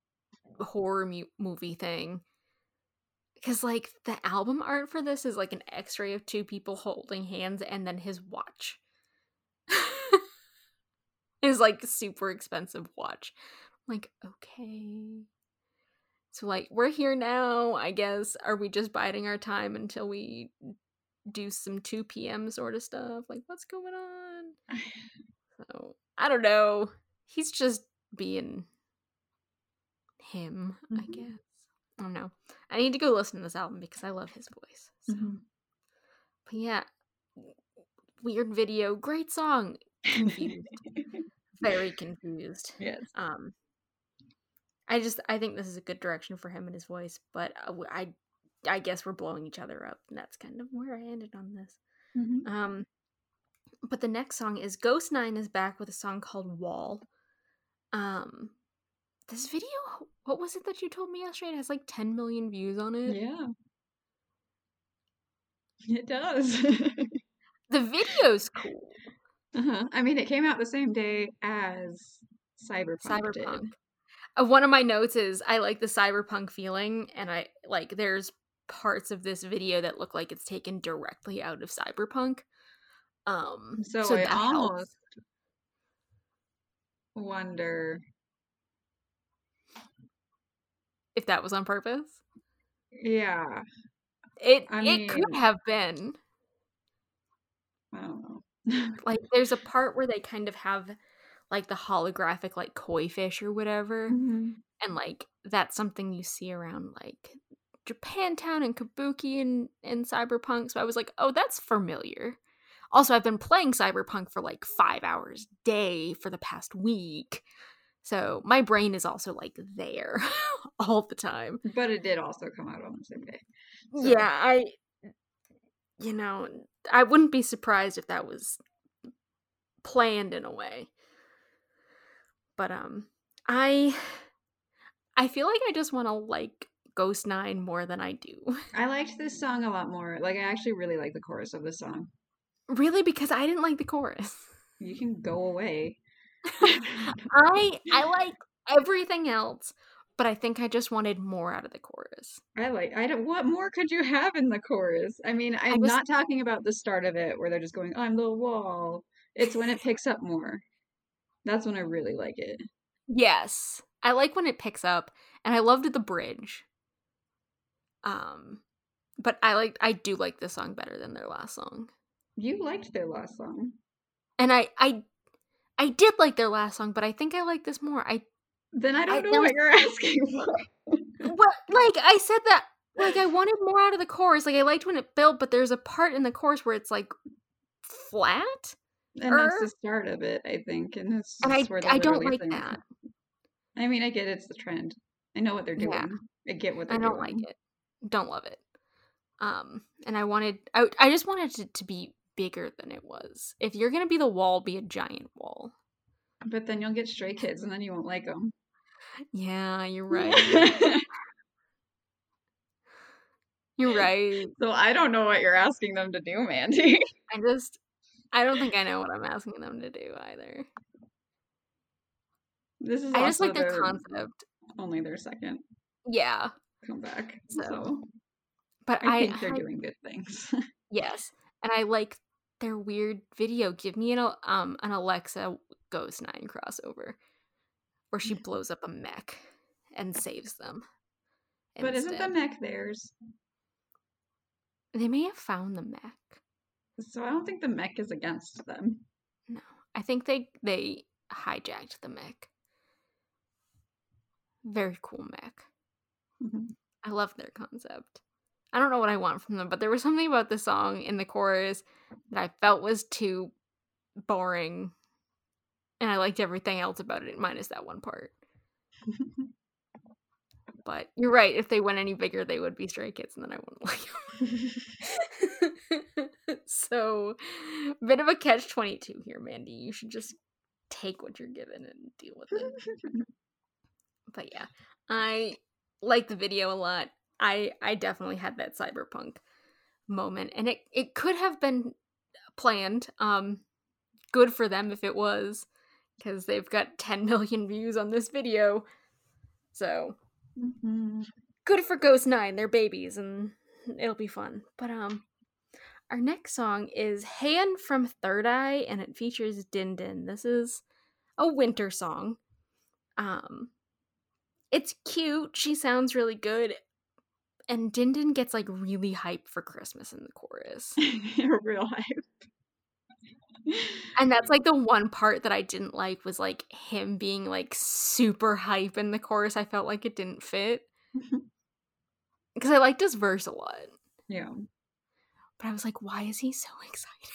horror mu- movie thing because like the album art for this is like an x-ray of two people holding hands and then his watch his like super expensive watch I'm like okay so like we're here now i guess are we just biding our time until we do some 2 p.m sort of stuff? Like what's going on? So i don't know. He's just being him i Mhm. guess. I don't know. I need to go listen to this album because i love his voice so. Mhm. but yeah weird video great song. Confused. Very confused. Yes. um i just i think this is a good direction for him and his voice but I I guess we're blowing each other up and that's kind of where i ended on this Mhm. um but the next song is ghost nine is back with a song called wall um this video what was it that you told me yesterday it has like 10 million views on it Yeah. It does. the video's cool uh-huh. I mean, it came out the same day as Cyberpunk, did. cyberpunk uh, one of my notes is i like the cyberpunk feeling and i like there's parts of this video that look like it's taken directly out of cyberpunk um So, so I that helps. almost wonder. if that was on purpose Yeah, it I it could have been I don't know. like there's a part where they kind of have like the holographic like koi fish or whatever Mhm. and like that's something you see around like Japantown and Kabuki and and Cyberpunk. So I was like, oh, that's familiar. Also, I've been playing Cyberpunk for like five hours a day for the past week. So my brain is also like there all the time. But it did also come out on the same day. So- Yeah, I you know, I wouldn't be surprised if that was planned in a way. But um I I feel like I just want to like Ghost 9 more than I do. I liked this song a lot more. Like, I actually really like the chorus of this song. Really because I didn't like the chorus. You can go away. I I like everything else, but I think I just wanted more out of the chorus. I like. I don't. What more could you have in the chorus? I mean, I'm just- not talking about the start of it where they're just going, "I'm the wall." It's when it picks up more. That's when I really like it. Yes. I like when it picks up and I loved the bridge. Um but I like I do like this song better than their last song. You liked their last song. And I I I did like their last song, but I think I like this more. I Then I don't I- know what you're asking for. well, like I said that like I wanted more out of the chorus. Like I liked when it built, but there's a part in the chorus where it's like flat, And that's Er. the start of it, I think. And that's, and I where they're I don't like that. I mean, I get it's the trend. I know what they're doing. Yeah. I get what they're doing. I don't like it. Don't love it. Um, and I wanted, I, I just wanted it to be bigger than it was. If you're gonna be the wall, be a giant wall. But then you'll get stray kids, and then you won't like them. Yeah, you're right. You're right. so I don't know what you're asking them to do, Mandy. I just, I don't think I know what I'm asking them to do either. this is I just like the their- concept. only their second Yeah, comeback. So, So, but I I, think they're I- doing good things. yes, and I like their weird video. Give me an um an Alexa Ghost Nine crossover, where she blows up a mech and saves them. but isn't the mech theirs? They may have found the mech. So I don't think the mech is against them. No. I think they they hijacked the mech. Very cool mech. Mhm. I love their concept. I don't know what I want from them, but there was something about the song in the chorus that I felt was too boring. And I liked everything else about it, minus that one part. But you're right, if they went any bigger, they would be stray kids, and then I wouldn't like them. so, bit of a catch 22 here, Mandy. You should just take what you're given and deal with it. but yeah, I like the video a lot. I I definitely had that cyberpunk moment, and it it could have been planned. Um, good for them if it was, because they've got 10 million views on this video. So Mm-hmm. Good for Ghost Nine. They're babies, and it'll be fun. But um, our next song is "Hand from Third Eye," and it features Din Din. This is a winter song. Um, it's cute. She sounds really good. And Din Din gets like really hype for Christmas in the chorus. Real hype. And that's like the one part that I didn't like was like him being like super hype in the chorus. I felt like it didn't fit. Because I liked his verse a lot. Yeah. But I was like, why is he so excited?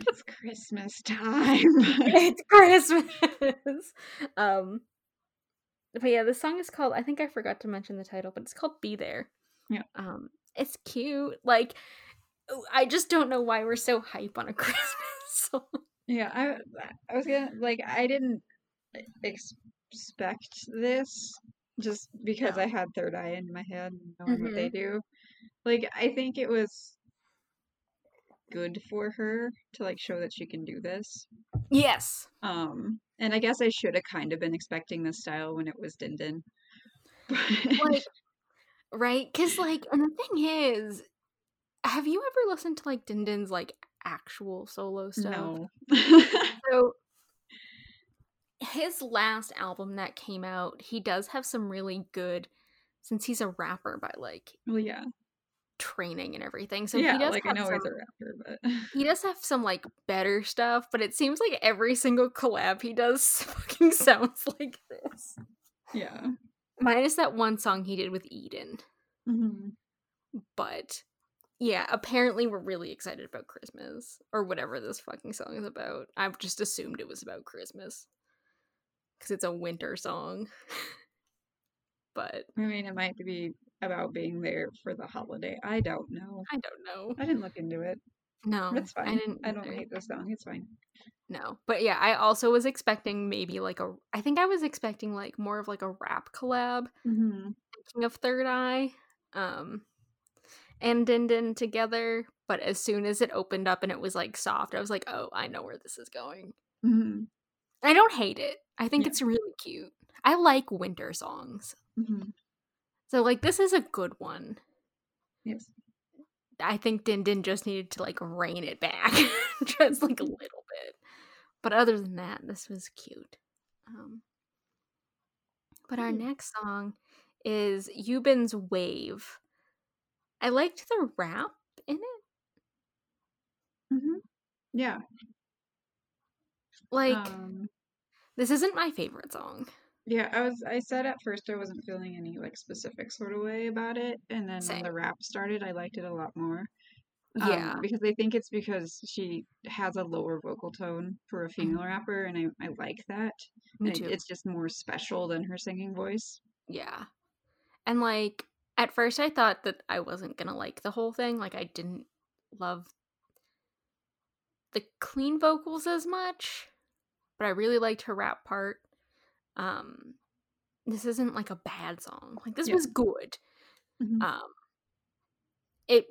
It's Christmas time. it's Christmas. um but yeah, the song is called I think I forgot to mention the title, but it's called Be There. Yeah. Um it's cute. Like I just don't know why we're so hype on a Christmas song. yeah, I I was gonna like I didn't ex- expect this just because No. I had third eye in my head and knowing what Mm-hmm. they do. Like I think it was good for her to like show that she can do this. Yes. Um and I guess I should have kind of been expecting this style when it was Din Din. Like right? Cause like and the thing is, have you ever listened to like Din Din's like actual solo stuff? no. So his last album that came out, he does have some really good since he's a rapper by like well yeah. training and everything. So yeah, he does like I know some, he's a rapper, but he does have some like better stuff, but it seems like every single collab he does fucking sounds like this. yeah. Minus that one song he did with Eden. hmm But yeah, apparently we're really excited about Christmas or whatever this fucking song is about. I've just assumed it was about Christmas because it's a winter song. but I mean, it might be about being there for the holiday. I don't know. I don't know. I didn't look into it. No, That's fine. I didn't. I don't either. hate this song. It's fine. No, but yeah, I also was expecting maybe like a. I think I was expecting like more of like a rap collab. Mm-hmm. King of Third Eye, um, and Din Din together. But as soon as it opened up and it was like soft, I was like, oh, I know where this is going. Mm-hmm. I don't hate it. I think Yeah. it's really cute. I like winter songs. Mm-hmm. So like this is a good one. Yes. I think Din Din just needed to like rein it back just like a little bit. But other than that, this was cute. Um but our next song is Eubin's Wave. I liked the rap in it. Mm-hmm. Yeah. Like um, this isn't my favorite song. yeah. I was. I said at first I wasn't feeling any like specific sort of way about it, and then Same. when the rap started, I liked it a lot more. Um, Yeah. because I think it's because she has a lower vocal tone for a female rapper, and I, I like that. Mm-hmm. Me And it- too. It's just more special than her singing voice. Yeah. And like at first I thought that I wasn't going to like the whole thing. Like I didn't love the clean vocals as much, but I really liked her rap part. Um this isn't like a bad song. Like this Yeah. was good. Mhm. Um it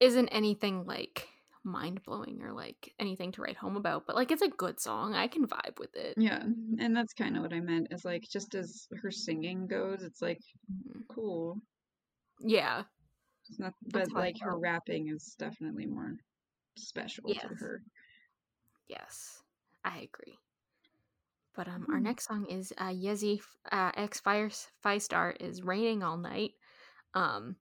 isn't anything like mind-blowing or like anything to write home about, but like it's a good song. I can vibe with it. Yeah, and that's kind of what I meant. Is like just as her singing goes, it's like Mhm. cool. Yeah. It's not, but like her rapping is definitely more special Yes. for her. Yes, I agree. But um, our Hmm. next song is uh, Yezi uh, X Fire Five Star is "Raining All Night." Um,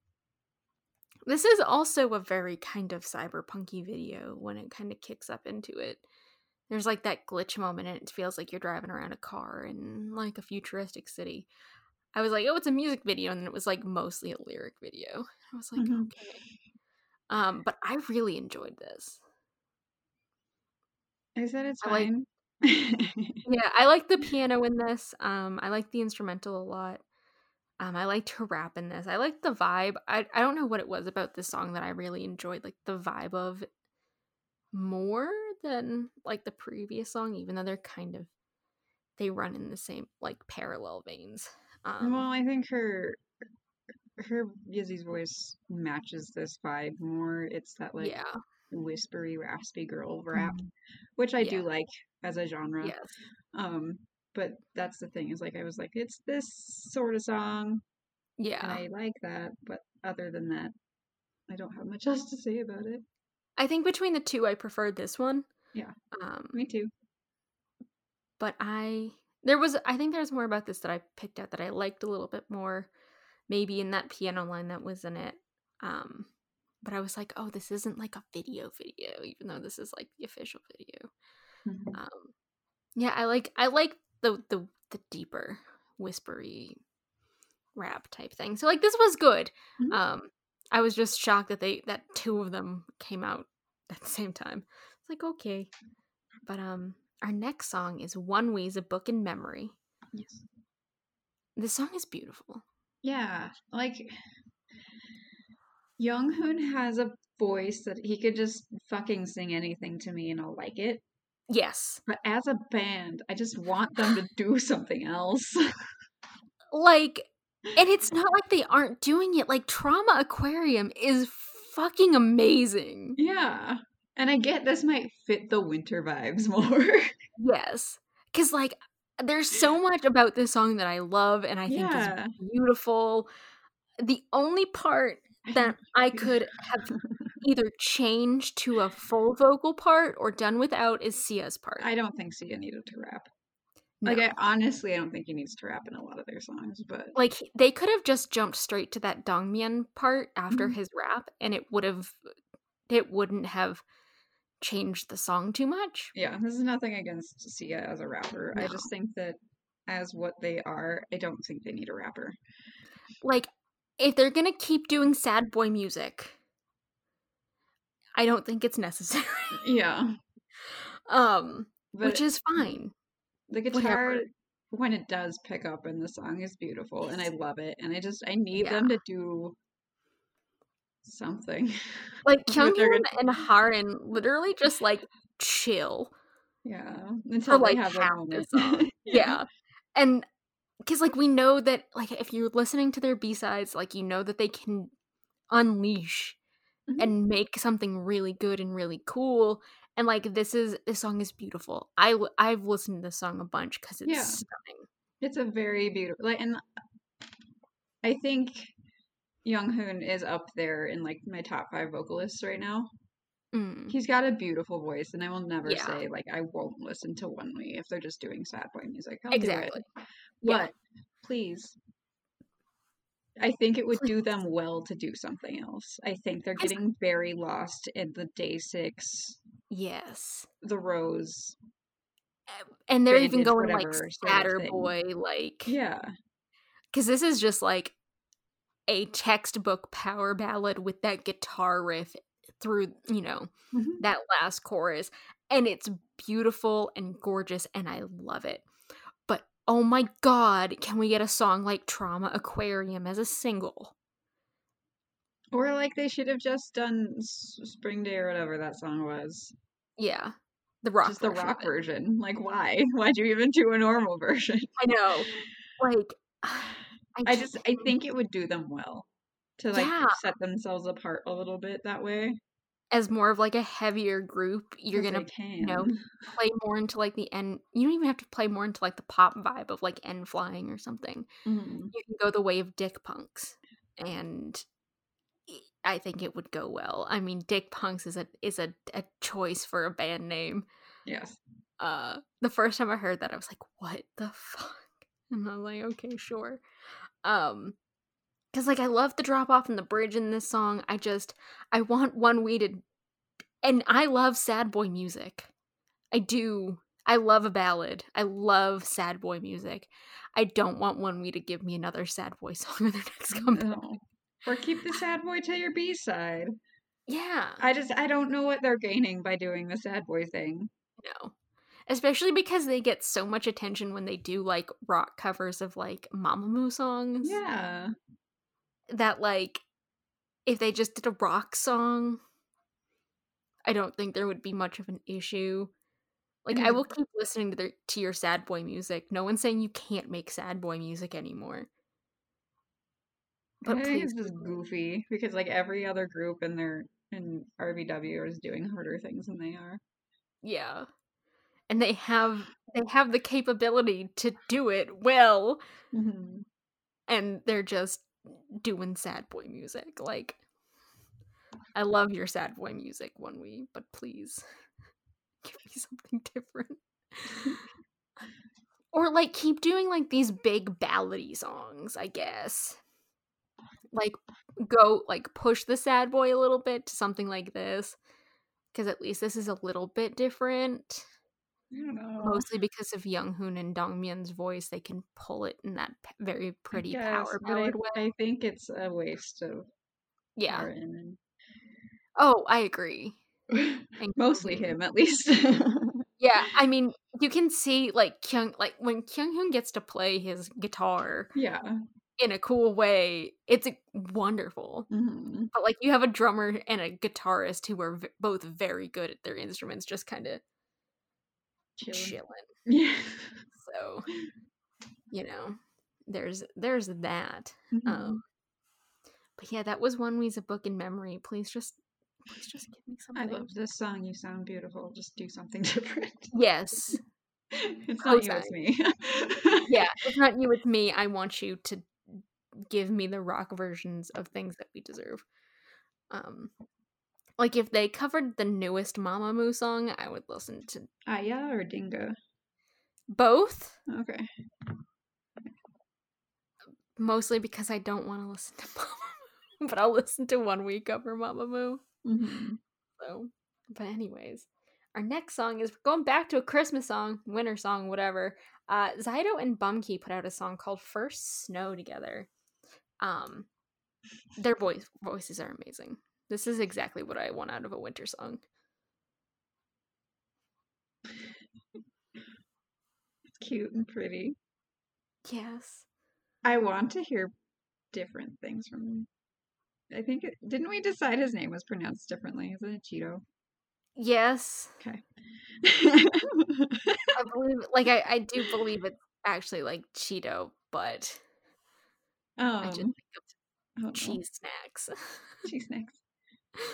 this is also a very kind of cyberpunky video when it kind of kicks up into it. There's like that glitch moment, and it feels like you're driving around a car in like a futuristic city. I was like, oh, it's a music video, and then it was like mostly a lyric video. I was like, Mhm. okay. Um, but I really enjoyed this. I said it's I like- fine. Yeah, I like the piano in this. Um, I like the instrumental a lot. Um, I liked her rap in this. I liked the vibe. I I don't know what it was about this song that I really enjoyed, like the vibe of more than like the previous song, even though they're kind of they run in the same like parallel veins. Um, well, I think her her Yezi's voice matches this vibe more. It's that like yeah, whispery, raspy girl rap, Mhm. which I do like as a genre. yes, Um, but that's the thing is like I was like it's this sort of song Yeah. I like that, but other than that, I don't have much else to say about it. I think between the two I preferred this one. Yeah. Um Me too. but I there was I think there's more about this that I picked out that I liked a little bit more maybe in that piano line that was in it. Um but I was like, "Oh, this isn't like a video video even though this is like the official video." Mhm. Um yeah, I like I like the the the deeper whispery rap type thing. So like this was good. Mhm. Um I was just shocked that they that two of them came out at the same time. It's like okay. But um our next song is ONEWE's a Book in Memory. Yes. This song is beautiful. Yeah, like Yonghoon has a voice that he could just fucking sing anything to me and I'll like it. Yes. But as a band, I just want them to do something else. Like and it's not like they aren't doing it. Like Trauma Aquarium is fucking amazing. yeah. And I get this might fit the winter vibes more. Yes. Cuz like there's so much about this song that I love and I think Yeah. is beautiful. The only part that I could have either changed to a full vocal part or done without is CyA's part. I don't think CyA needed to rap. No. Like, I honestly, I don't think he needs to rap in a lot of their songs, but like they could have just jumped straight to that Dongmyeong part after Mhm. his rap and it would have it wouldn't have changed the song too much. yeah, this is nothing against CyA as a rapper. I just think that as what they are, I don't think they need a rapper. Like if they're to keep doing sad boy music, I don't think it's necessary. Yeah. um But which is fine. the guitar whatever. when it does pick up in the song is beautiful and I love it. And I just I need Yeah. them to do something. Like Kanghyun and Harin literally just like chill Yeah. Until they like have moment. song. yeah. And because like we know that like if you're listening to their b-sides like you know that they can unleash Mhm. and make something really good and really cool and like this is this song is beautiful i i've listened to this song a bunch because it's Yeah. stunning It's a very beautiful like and I think Yonghoon is up there in like my top five vocalists right now. Mm. He's got a beautiful voice, and I will never Yeah. say like I won't listen to ONEWE if they're just doing sad boy music. I'll exactly it. Yeah. Please, I think it would do them well to do something else. I think they're getting very lost in the DAY6, yes the rose. and they're even going like scatter boy like Yeah, because this is just like a textbook power ballad with that guitar riff through you know Mhm. that last chorus and it's beautiful and gorgeous and i love it but oh my god can we get a song like trauma aquarium as a single or like they should have just done Spring Day or whatever that song was. yeah the rock just the version rock version. Like, why? Why'd you even do a normal version? i know like I just, I think it would do them well to like Yeah. set themselves apart a little bit that way. as more of like a heavier group you're gonna can. know, play more into like the end you don't even have to play more into like the pop vibe of like N.Flying or something Mhm. you can go the way of dick punks and i think it would go well i mean dick punks is a is a, a choice for a band name Yes. uh the first time i heard that i was like what the fuck and i'm like okay sure um because like i love the drop off in the bridge in this song i just i want ONEWE to and i love sad boy music i do i love a ballad i love sad boy music i don't want ONEWE to give me another sad boy song in their next comeback No. Or keep the sad boy to your B side. yeah I just, I don't know what they're gaining by doing the sad boy thing. no especially because they get so much attention when they do like rock covers of like mamamoo songs. Yeah. that like if they just did a rock song i don't think there would be much of an issue. Like i mm. will keep listening to their to your sad boy music. No one's saying you can't make sad boy music anymore. But I think please it's just goofy because like every other group in their in RBW is doing harder things than they are. yeah and they have they have the capability to do it well hmm and they're just doing sad boy music like i love your sad boy music ONEWE but please give me something different. Or like keep doing like these big ballady songs i guess. Like go like push the sad boy a little bit to something like this because at least this is a little bit different. I don't know. Mostly because of Yonghoon and Dongmyeong's voice they can pull it in that p- very pretty guess, power but I, way. I think it's a waste of yeah. oh i agree. Mostly him at least. yeah i mean you can see like Kyung like when Kyung Hoon gets to play his guitar yeah. in a cool way it's a- wonderful. Hmm but like you have a drummer and a guitarist who are v- both very good at their instruments just kind of Chilling. chilling Yeah. so you know there's there's that Mhm. um but yeah that was ONEWE's a book in memory please just please just give me something. I love this song. You sound beautiful. Just do something different. yes it's not you, it's me. yeah it's not you it's me i want you to give me the rock versions of things that we deserve um like if they covered the newest mamamoo song i would listen to Aya or Dingo. both. Okay. mostly because i don't want to listen to mamamoo but i'll listen to ONEWE cover mamamoo hmm so but anyways our next song is going back to a christmas song winter song whatever. Uh Xydo and bumkey put out a song called first snow together. Um their voice voices are amazing this is exactly what i want out of a winter song It's cute and pretty. yes I want to hear different things from him. I think it, didn't we decide his name was pronounced differently? Isn't it Cheeto? yes Okay. i believe like i, I do believe it's actually like cheeto but um, i just think of know. cheese snacks cheese snacks.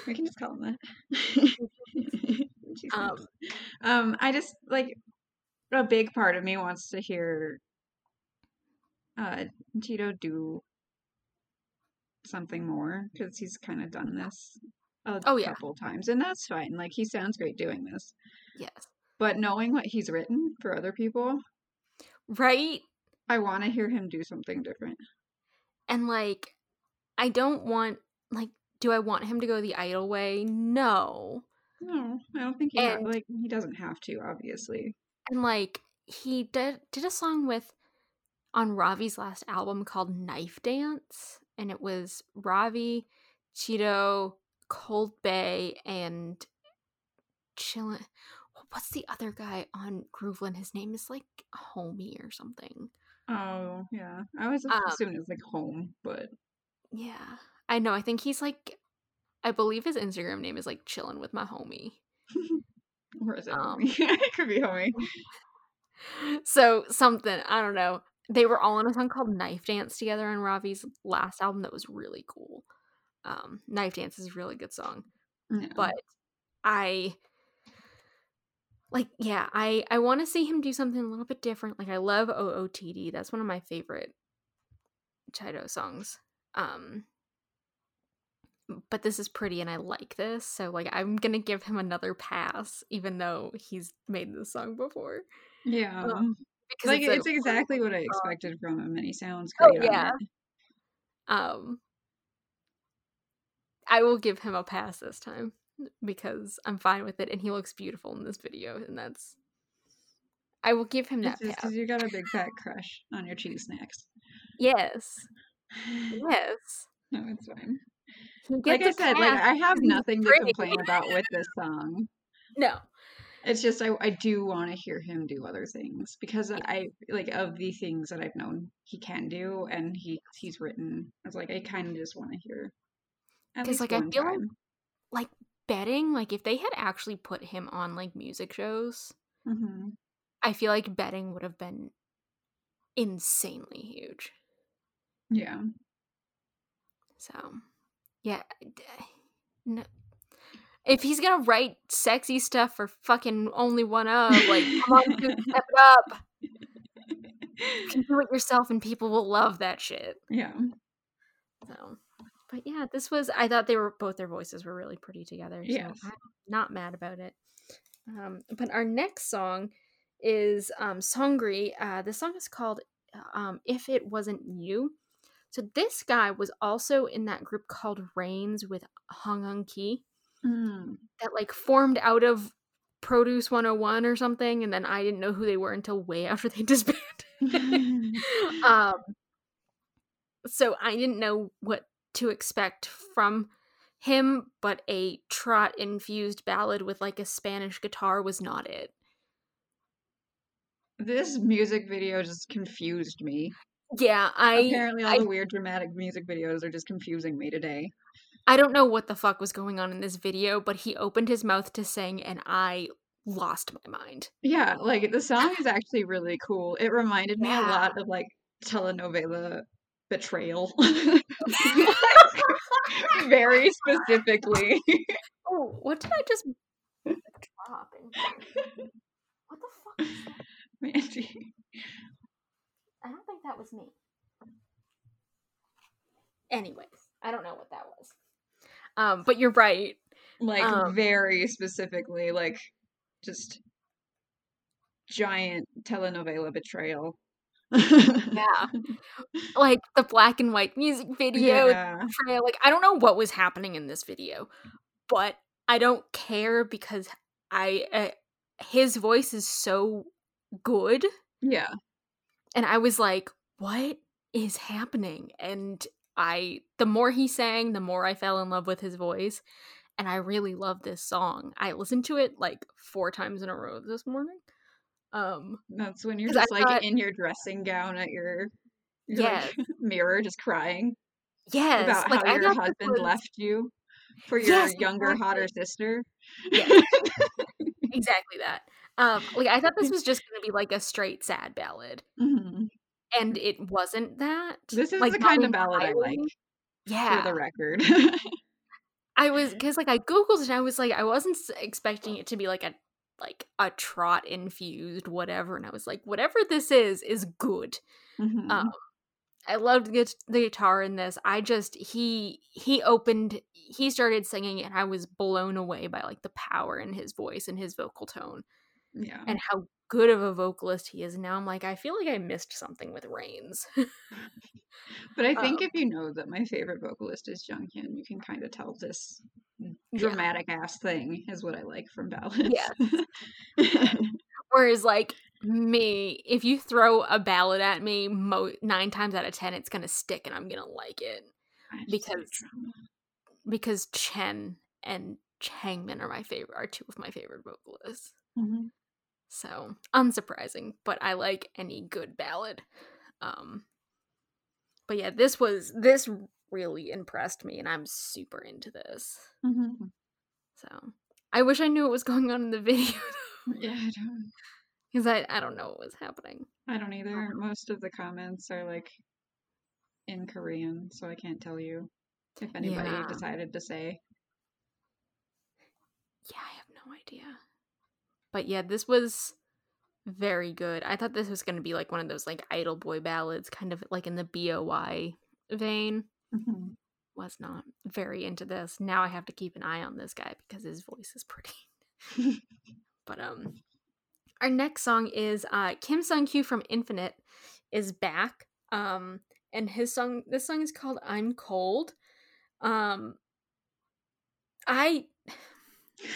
We can just call him that. um. Um, I just like a big part of me wants to hear uh Tito do something more because he's kind of done this a Oh, yeah. couple times, and that's fine. Like he sounds great doing this, yes but knowing what he's written for other people, right I want to hear him do something different. and like i don't want like do i want him to go the idol way? No. No, I don't think he And- like he doesn't have to. Obviously, and like he did did a song with on ravi's last album called knife dance and it was ravi cheeto cold bay and chillin what's the other guy on GROOVL1N his name is like homie or something. Oh yeah, I was Um, assuming it was like home, but yeah i know i think he's like i believe his instagram name is like chilling with my homie Or is it Um, homie? it could be homie. so something i don't know they were all on a song called knife dance together on ravi's last album that was really cool um knife dance is a really good song Yeah. but i like yeah i i want to see him do something a little bit different like i love ootd that's one of my favorite chido songs um but this is pretty and i like this so like i'm gonna give him another pass even though he's made this song before yeah, um, because like a it's, exactly what I expected from him, and he sounds Oh, great. on yeah. um i will give him a pass this time because i'm fine with it and he looks beautiful in this video and that's i will give him that because you got a big fat crush on your cheese snacks. yes yes no, it's fine. Like I said, like I have nothing to complain about with this song. no It's just I, I do want to hear him do other things because I like of the things that I've known he can do and he he's written. I was like I kind of just want to hear. at 'Cause, least like, I feel like- like betting like if they had actually put him on like music shows Mhm. i feel like betting would have been insanely huge Yeah. So, yeah, no, if he's gonna write sexy stuff for fucking only one of, like, come on, dude, step it up. You can do it yourself, and people will love that shit. Yeah. So, but yeah, this was. I thought they were both their voices were really pretty together. So Yes. I'm not mad about it. Um, but our next song is um, Songri. Uh, the song is called um, "If It Wasn't You." So this guy was also in that group called RAINZ with Hong Eun Ki Mm. that like formed out of Produce 101 or something, and then I didn't know who they were until way after they disbanded. um, so I didn't know what to expect from him, but a trot infused ballad with like a Spanish guitar was not it. this music video just confused me. Yeah, I Apparently, all I- the weird dramatic music videos are just confusing me today. I don't know what the fuck was going on in this video, but he opened his mouth to sing and I lost my mind. Yeah, like the song is actually really cool. It reminded me a lot of like telenovela betrayal. Very specifically. Oh, what did I just drop in? What the fuck? Mandy. I don't think that was me. Anyways, I don't know what that was. Um, but you're right. Like Um, very specifically, like just giant telenovela betrayal. Yeah. Like the black and white music video Yeah. trail. Like I don't know what was happening in this video, but I don't care because I uh, his voice is so good Yeah. And I was like, what is happening? And I the more he sang, the more I fell in love with his voice. And I really love this song. I listened to it like four times in a row this morning. Um That's when you're 'Cause I like thought- in your dressing gown at your, your like, mirror just crying yes, about like how I your husband was- left you for your Yes, younger, hotter sister. Yes. exactly that. Um like I thought this was just gonna be like a straight sad ballad. Mhm. And it wasn't that. This is like, the kind of ballad I like, Yeah. for the record. I was because like I googled it and I was like I wasn't expecting it to be like a like a trot infused whatever and I was like whatever this is is good. Mhm. Um, I loved the, the guitar in this. I just he he opened he started singing and I was blown away by like the power in his voice and his vocal tone yeah. and how good of a vocalist he is. Now I'm like I feel like I missed something with RAINZ. But I think um, if you know that my favorite vocalist is Jonghyun, you can kind of tell this Yeah. dramatic ass thing is what I like from ballads. Yeah, whereas, like me, if you throw a ballad at me, mo- nine times out of ten, it's gonna stick, and I'm gonna like it I just like Because- because Chen and Changmin are my favorite, are two of my favorite vocalists. Mhm. So unsurprising, but I like any good ballad. Um, but yeah, this was this really impressed me, and I'm super into this. Mhm. So I wish I knew what was going on in the video Yeah, I don't. because I I don't know what was happening. I don't either. Most of the comments are like in Korean, so I can't tell you if anybody Yeah. decided to say. Yeah, I have no idea. But yeah, this was very good. I thought this was going to be like one of those like idol boy ballads, kind of like in the BOY vein. Mhm. Was not very into this. Now I have to keep an eye on this guy because his voice is pretty. but um our next song is uh Kim Sung Kyu from Infinite is back. Um and his song this song is called I'm Cold. Um I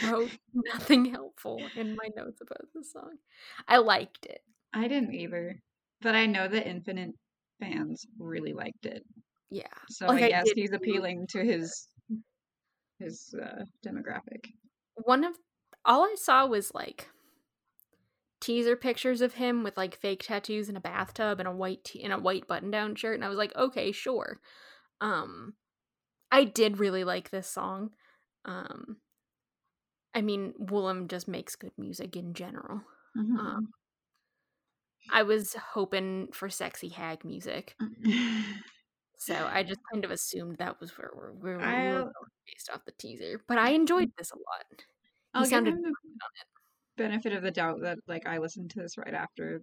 wrote nothing helpful in my notes about this song. I liked it. I didn't either, but I know that Infinite fans really liked it. Yeah. So Like, I I guess did he's appealing to his his uh, demographic. One of all I saw was like teaser pictures of him with like fake tattoos in a bathtub and a white t- in a white button-down shirt and I was like, "Okay, sure." Um I did really like this song. Um I mean, Woollim just makes good music in general. Mhm. Um, I was hoping for sexy hag music. So I just kind of assumed that was where we're, where we were going based off the teaser. But I enjoyed this a lot. He I'll give sounded him the benefit of the doubt that like I listened to this right after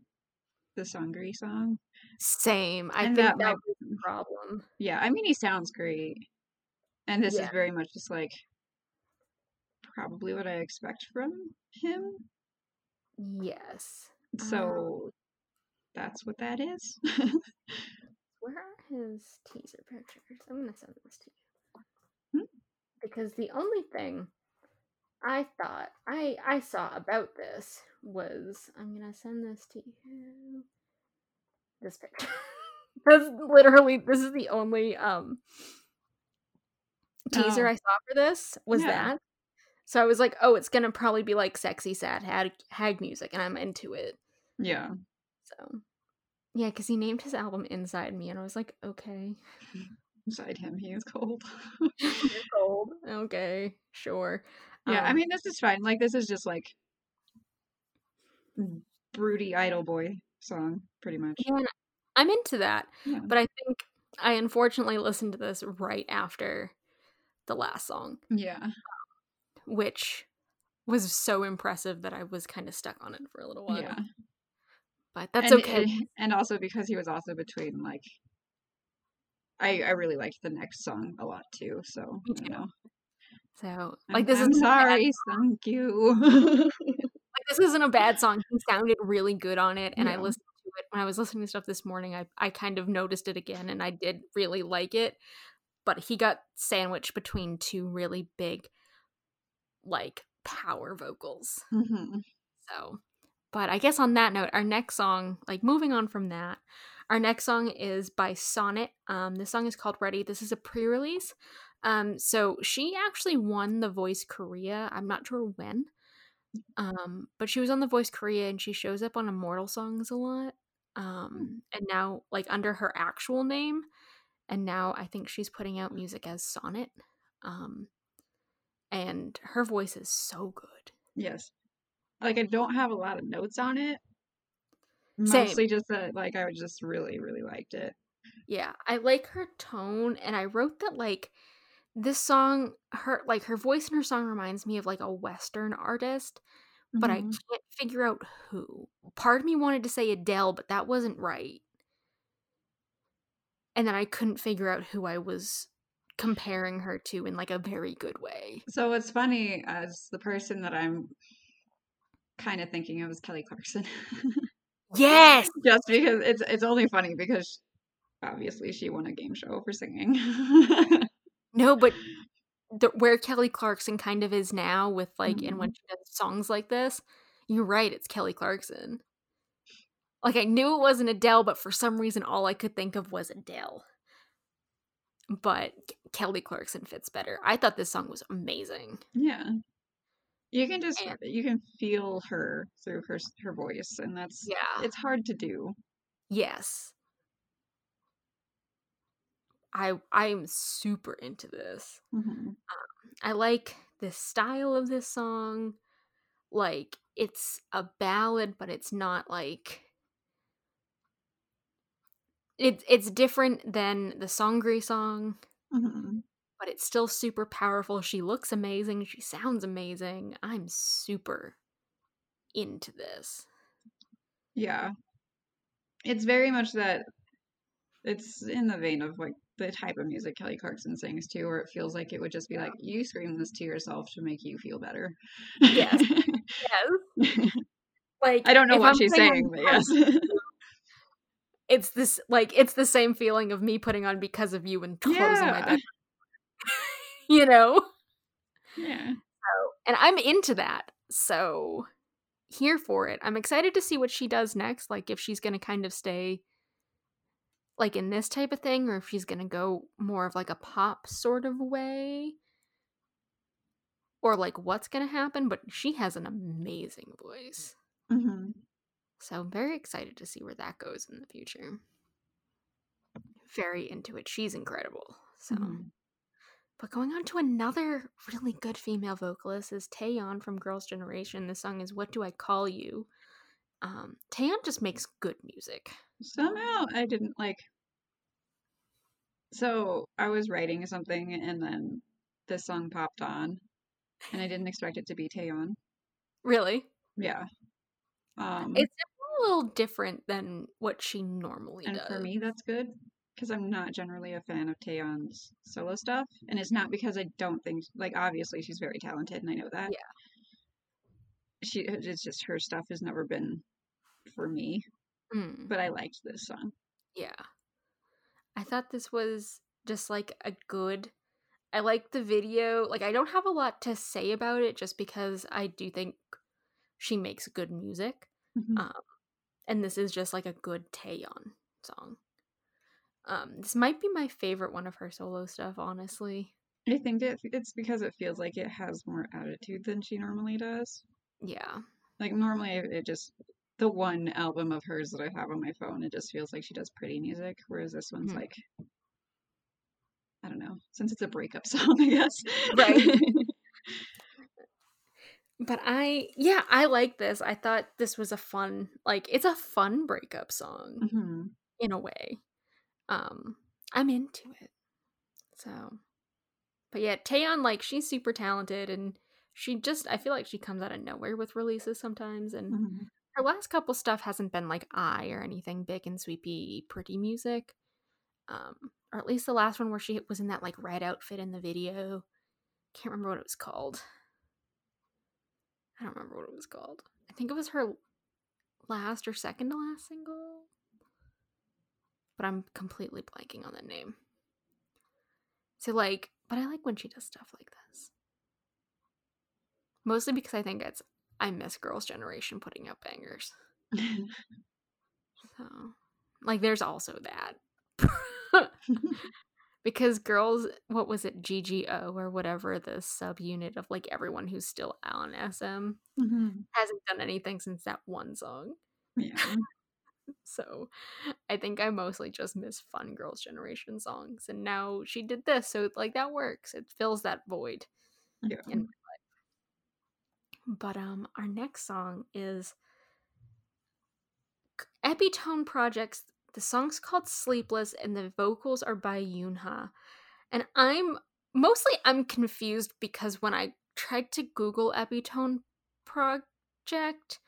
the Sangri song. same. I And think that that might- was the problem. Yeah, I mean he sounds great. And this is very much just like probably what I expect from him. Yes. So that's what that is. Where are his teaser pictures? I'm gonna send this to you. Hmm? Because the only thing I thought I I saw about this was I'm gonna send this to you. This picture. That's literally this is the only um teaser Oh. I saw for this was Yeah. that. So I was like, oh, it's gonna probably be like sexy sad hag, hag music, and I'm into it. yeah. So yeah, because he named his album Inside Me, and I was like, okay. Inside him he is cold. Cold. Okay, sure. yeah, I Um, mean this is fine. Like this is just like broody idol boy song, pretty much. yeah, I'm into that, Yeah. but I think I unfortunately listened to this right after the last song, Yeah. Which was so impressive that I was kind of stuck on it for a little while. Yeah. But that's and, okay. And, and also because he was also between like I I really liked the next song a lot too, so you know. so, I'm- like, this I'm bad- sorry, thank you. like, this isn't a bad song. He sounded really good on it, and I listened to it when I was listening to stuff this morning. I I kind of noticed it again, and I did really like it. But he got sandwiched between two really big, like power vocals. hmm So, but I guess on that note, our next song, like moving on from that, our next song is by Sonnet. Um, this song is called Ready. This is a pre-release. Um, so she actually won The Voice Korea. I'm not sure when. Um, but she was on The Voice Korea and she shows up on Immortal Songs a lot. Um, and now like under her actual name. And now I think she's putting out music as Sonnet. Um, and her voice is so good. Yes. Like I don't have a lot of notes on it. Same. Mostly just that like I just really, really liked it. Yeah, I like her tone and I wrote that like this song her like her voice in her song reminds me of like a western artist, but I Mhm. can't figure out who. Part of me wanted to say Adele, but that wasn't right. And then I couldn't figure out who I was comparing her to in like a very good way. So what's funny as the person that I'm kind of thinking of is Kelly Clarkson. Yes. Just because it's it's only funny because obviously she won a game show for singing. No, but the, where Kelly Clarkson kind of is now with like and when Mhm. she does songs like this, you're right, it's Kelly Clarkson. Like I knew it wasn't Adele, but for some reason all I could think of was Adele. But Kelly Clarkson fits better. I thought this song was amazing. yeah. You can just And- you can feel her through her her voice and that's Yeah. it's hard to do. Yes. I I'm super into this. Mhm. I like the style of this song. Like it's a ballad, but it's not like it's it's different than the Songri song, Mhm. but it's still super powerful. She looks amazing. She sounds amazing. I'm super into this. Yeah. It's very much that it's in the vein of like the type of music Kelly Clarkson sings too, where it feels like it would just be like you scream this to yourself to make you feel better. Yes. Yes. Like I don't know what I'm she's saying, but yes. it's this like it's the same feeling of me putting on because of you and clothes on my Yeah. bed. you know? yeah. and I'm into that. So here for it. I'm excited to see what she does next. Like if she's gonna kind of stay like in this type of thing, or if she's gonna go more of like a pop sort of way. Or like what's gonna happen, but she has an amazing voice. hmm So I'm very excited to see where that goes in the future. Very into it. She's incredible. So Mhm. But going on to another really good female vocalist is Taeyeon from Girls' Generation. The song is "What Do I Call You." Um, Taeyeon just makes good music. Somehow I didn't like So I was writing something and then this song popped on and I didn't expect it to be Taeyeon. Really? Yeah. Um It's a little different than what she normally and does. for me that's good because I'm not generally a fan of Taeyeon's solo stuff and it's not because I don't think like obviously she's very talented and I know that. Yeah. She it's just her stuff has never been for me, Mm, but I liked this song. yeah. I thought this was just like a good. I like the video. Like, I don't have a lot to say about it just because I do think she makes good music. Mhm. Um, and this is just like a good Taeyeon song. Um, this might be my favorite one of her solo stuff, honestly. I think it, it's because it feels like it has more attitude than she normally does. Yeah. Like normally it just the one album of hers that I have on my phone, it just feels like she does pretty music, whereas this one's Mhm. like I don't know, since it's a breakup song, I guess. Right. But I, yeah, I like this. I thought this was a fun, like, it's a fun breakup song hmm in a way. Um, I'm into it. So, but yeah, Taeyeon, like, she's super talented and she just, I feel like she comes out of nowhere with releases sometimes. And hmm her last couple stuff hasn't been like I or anything big and sweepy, pretty music. Um, or at least the last one where she was in that like red outfit in the video. Can't remember what it was called. I don't remember what it was called. I think it was her last or second to last single. But I'm completely blanking on the name. So like, but I like when she does stuff like this. Mostly because I think it's I miss Girls' Generation putting out bangers. So, like, there's also that. because girls, what was it, GGO or whatever, the subunit of like everyone who's still on SM, hmm hasn't done anything since that one song. Yeah. So, I think I mostly just miss fun Girls' Generation songs. And now she did this. So, like, that works. It fills that void. Yeah. in my life. But um our next song is Epitone Projects. The song's called Sleepless and the vocals are by Younha. And I'm mostly I'm confused because when I tried to Google Epitone Project,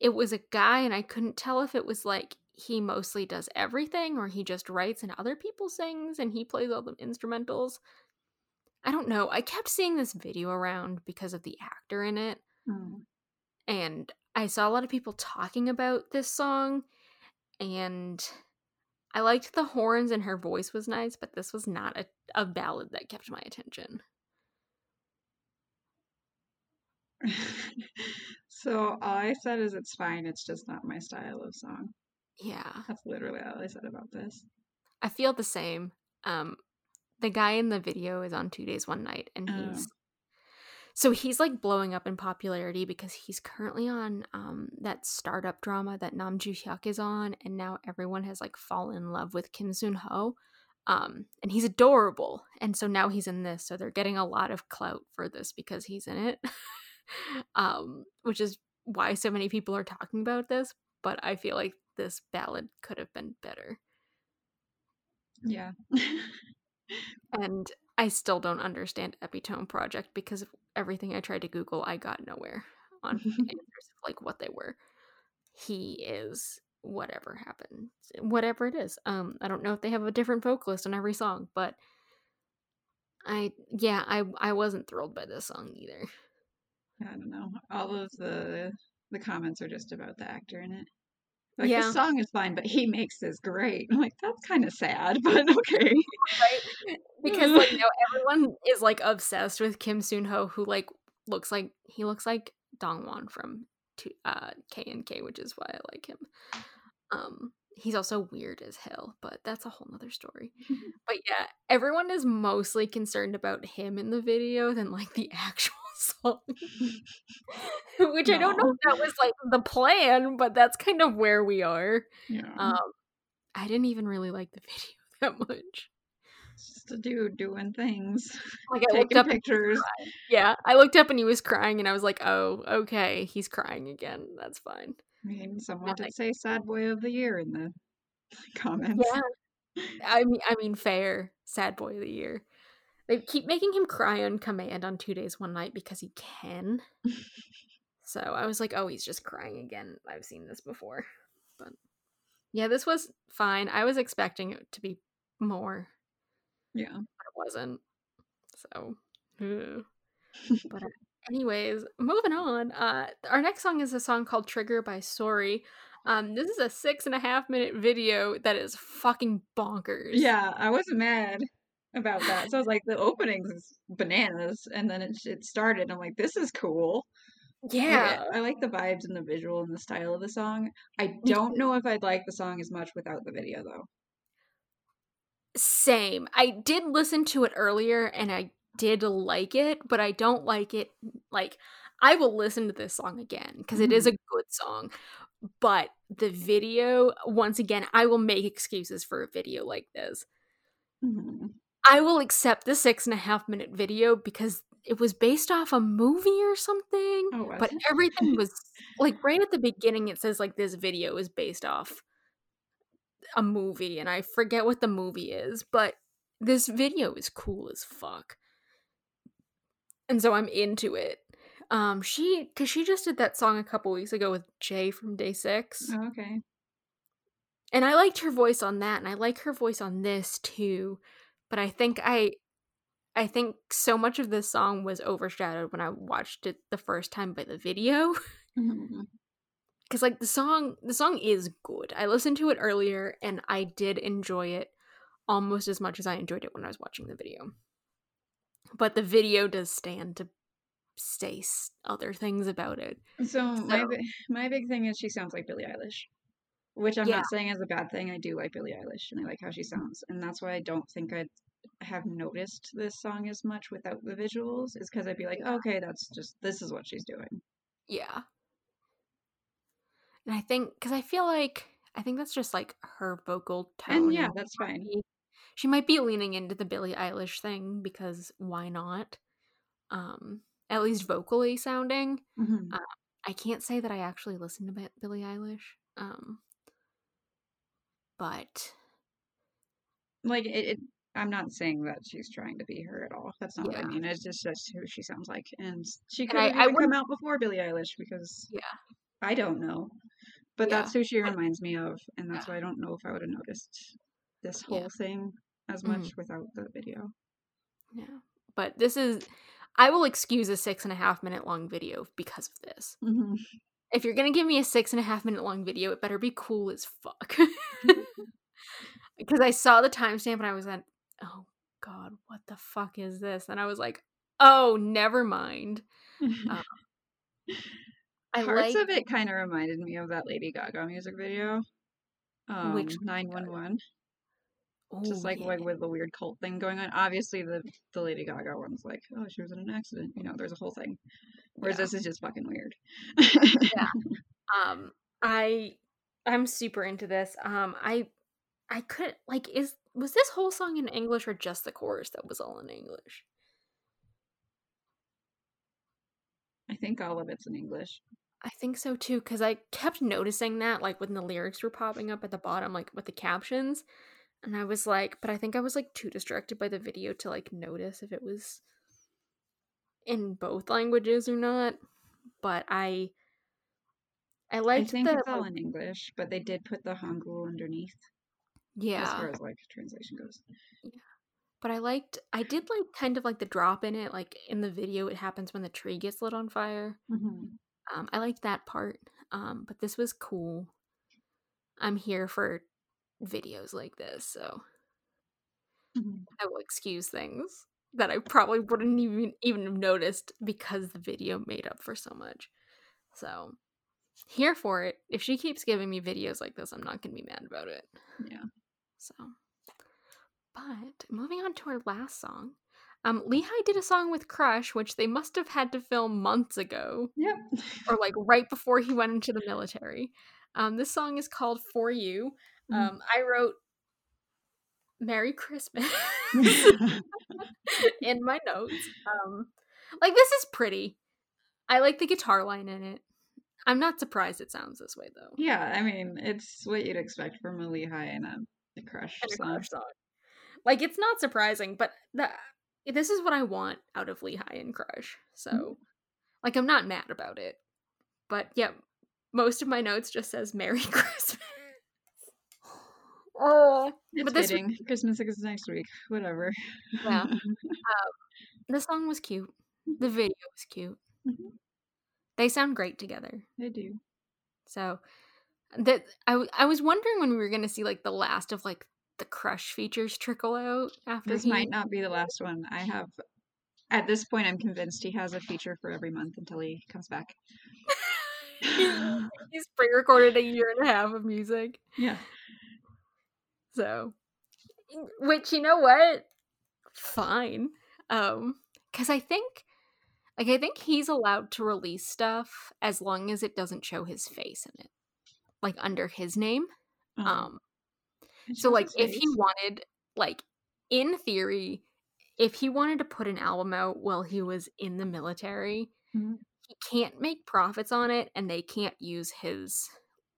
it was a guy and I couldn't tell if it was like he mostly does everything or he just writes and other people sings and he plays all the instrumentals. I don't know. I kept seeing this video around because of the actor in it, Mm. and I saw a lot of people talking about this song, and I liked the horns and her voice was nice, but this was not a, a ballad that kept my attention. so all I said is it's fine. It's just not my style of song. Yeah, That's literally all I said about this. I feel the same. Um, the guy in the video is on Two Days One Night, and Oh. So he's like blowing up in popularity because he's currently on um that startup drama that Nam Joo Hyuk is on, and now everyone has like fallen in love with Kim Seon Ho. Um, and he's adorable, and so now he's in this, so they're getting a lot of clout for this because he's in it. um, which is why so many people are talking about this. But I feel like this ballad could have been better. Yeah. And I still don't understand Epitone Project because of everything I tried to Google, I got nowhere on answers of like what they were. He is whatever happened, whatever it is. Um, I don't know if they have a different vocalist on every song, but I yeah, I I wasn't thrilled by this song either. I don't know. All of the the comments are just about the actor in it. Like Yeah. the song is fine, but he makes this great. I'm like, that's kind of sad, but okay. right? Because like now everyone is like obsessed with Kim Seon Ho, who like looks like he looks like Dongwon from to uh K and K, which is why I like him. Um, he's also weird as hell, but that's a whole nother story. but yeah, everyone is mostly concerned about him in the video than like the actual song. which I don't know if that was like the plan, but that's kind of where we are. Yeah. Um, I didn't even really like the video that much. It's just a dude doing things, Like I looked taking up, pictures. yeah, I looked up and he was crying, and I was like, "Oh, okay, he's crying again. That's fine." I mean, someone did say sad boy of the year in the comments. Yeah, I mean, I mean, fair. Sad boy of the year. They keep making him cry on command on two days, one night because he can. so I was like, oh, he's just crying again. I've seen this before, but yeah, this was fine. I was expecting it to be more. Yeah, but it wasn't. So, but uh, anyways, moving on. Uh, our next song is a song called "Trigger" by Sorry. Um, this is a six and a half minute video that is fucking bonkers. Yeah, I wasn't mad about that. So I was like, the openings is bananas, and then it it started. I'm like, this is cool. Yeah, I, I like the vibes and the visual and the style of the song. I don't know if I'd like the song as much without the video though. Same. I did listen to it earlier and I did like it, but I don't like it like I will listen to this song again because mm. it is a good song. But the video, once again, I will make excuses for a video like this. Mm-hmm. I will accept the six and a half minute video because it was based off a movie or something. Oh, but everything was like right at the beginning. It says like this video is based off a movie, and I forget what the movie is, but this video is cool as fuck, and so I'm into it. Um, she because she just did that song a couple weeks ago with Jae from Day Six. Oh, okay. And I liked her voice on that, and I like her voice on this too. But I think I I think so much of this song was overshadowed when I watched it the first time by the video. Mm-hmm. Cuz like the song the song is good. I listened to it earlier and I did enjoy it almost as much as I enjoyed it when I was watching the video. But the video does stand to say other things about it. So, so my my big thing is she sounds like Billie Eilish, which I'm yeah. not saying is a bad thing. I do like Billie Eilish and I like how she sounds, and that's why I don't think I'd have noticed this song as much without the visuals. Is because I'd be like, okay, that's just this is what she's doing. Yeah, and I think because I feel like I think that's just like her vocal tone. And yeah, that's fine. She might be leaning into the Billie Eilish thing because why not? Um, at least vocally sounding. Mm-hmm. Uh, I can't say that I actually listen to Billie Eilish, um, but like it, it, I'm not saying that she's trying to be her at all. That's not yeah. what I mean. It's just that's who she sounds like, and she could have I, I come out before Billie Eilish because yeah, I don't know, but yeah. that's who she reminds me of, and that's yeah. why I don't know if I would have noticed this whole thing as much mm-hmm. without the video. Yeah, but this is I will excuse a six and a half minute long video because of this. Mm-hmm. If you're gonna give me a six and a half minute long video, it better be cool as fuck. because I saw the timestamp and I was like, oh god, what the fuck is this? And I was like, oh, never mind. Um, I Parts like, of it kind of reminded me of that Lady Gaga music video. Um, which nine one one. Just like, yeah. like with the weird cult thing going on. Obviously, the the Lady Gaga one's like, oh, she was in an accident. You know, there's a whole thing. Whereas yeah. this is just fucking weird. yeah. Um, I I'm super into this. Um, I I could like is was this whole song in English or just the chorus that was all in English? I think all of it's in English. I think so too, because I kept noticing that, like when the lyrics were popping up at the bottom, like with the captions, and I was like, but I think I was like too distracted by the video to like notice if it was in both languages or not. But I, I liked. I think the, it's all in English, but they did put the Hangul underneath. Yeah, as far as like translation goes. Yeah, but I liked. I did like kind of like the drop in it, like in the video. It happens when the tree gets lit on fire. Mm-hmm. Um, I liked that part. Um, but this was cool. I'm here for videos like this, so mm-hmm. I will excuse things that I probably wouldn't even even have noticed because the video made up for so much. So here for it. If she keeps giving me videos like this, I'm not gonna be mad about it. Yeah. So but moving on to our last song. Um, Lee Hi did a song with Crush, which they must have had to film months ago. Yep. or like right before he went into the military. Um, this song is called For You. Mm-hmm. Um, I wrote Merry Christmas in my notes. Um, like this is pretty. I like the guitar line in it. I'm not surprised it sounds this way though. Yeah, I mean, it's what you'd expect from a Lee Hi and a The crush and a song. crush song. Like it's not surprising, but the, this is what I want out of Lee Hi and Crush. So, Mhm. like, I'm not mad about it. But yeah, most of my notes just says Merry Christmas. Oh, It's but this fitting. Christmas is next week. Whatever. Yeah. the song was cute. The video was cute. Mhm. They sound great together. They do. So that I I was wondering when we were gonna see like the last of like the crush features trickle out after This he might not be the last one. I have. At this point, I'm convinced he has a feature for every month until he comes back. he's pre-recorded a year and a half of music. yeah. So which you know what? Fine. Um cuz I think like I think he's allowed to release stuff as long as it doesn't show his face in it. Like under his name. Um, Um it So like if he wanted like in theory if he wanted to put an album out while he was in the military, Mhm. he can't make profits on it and they can't use his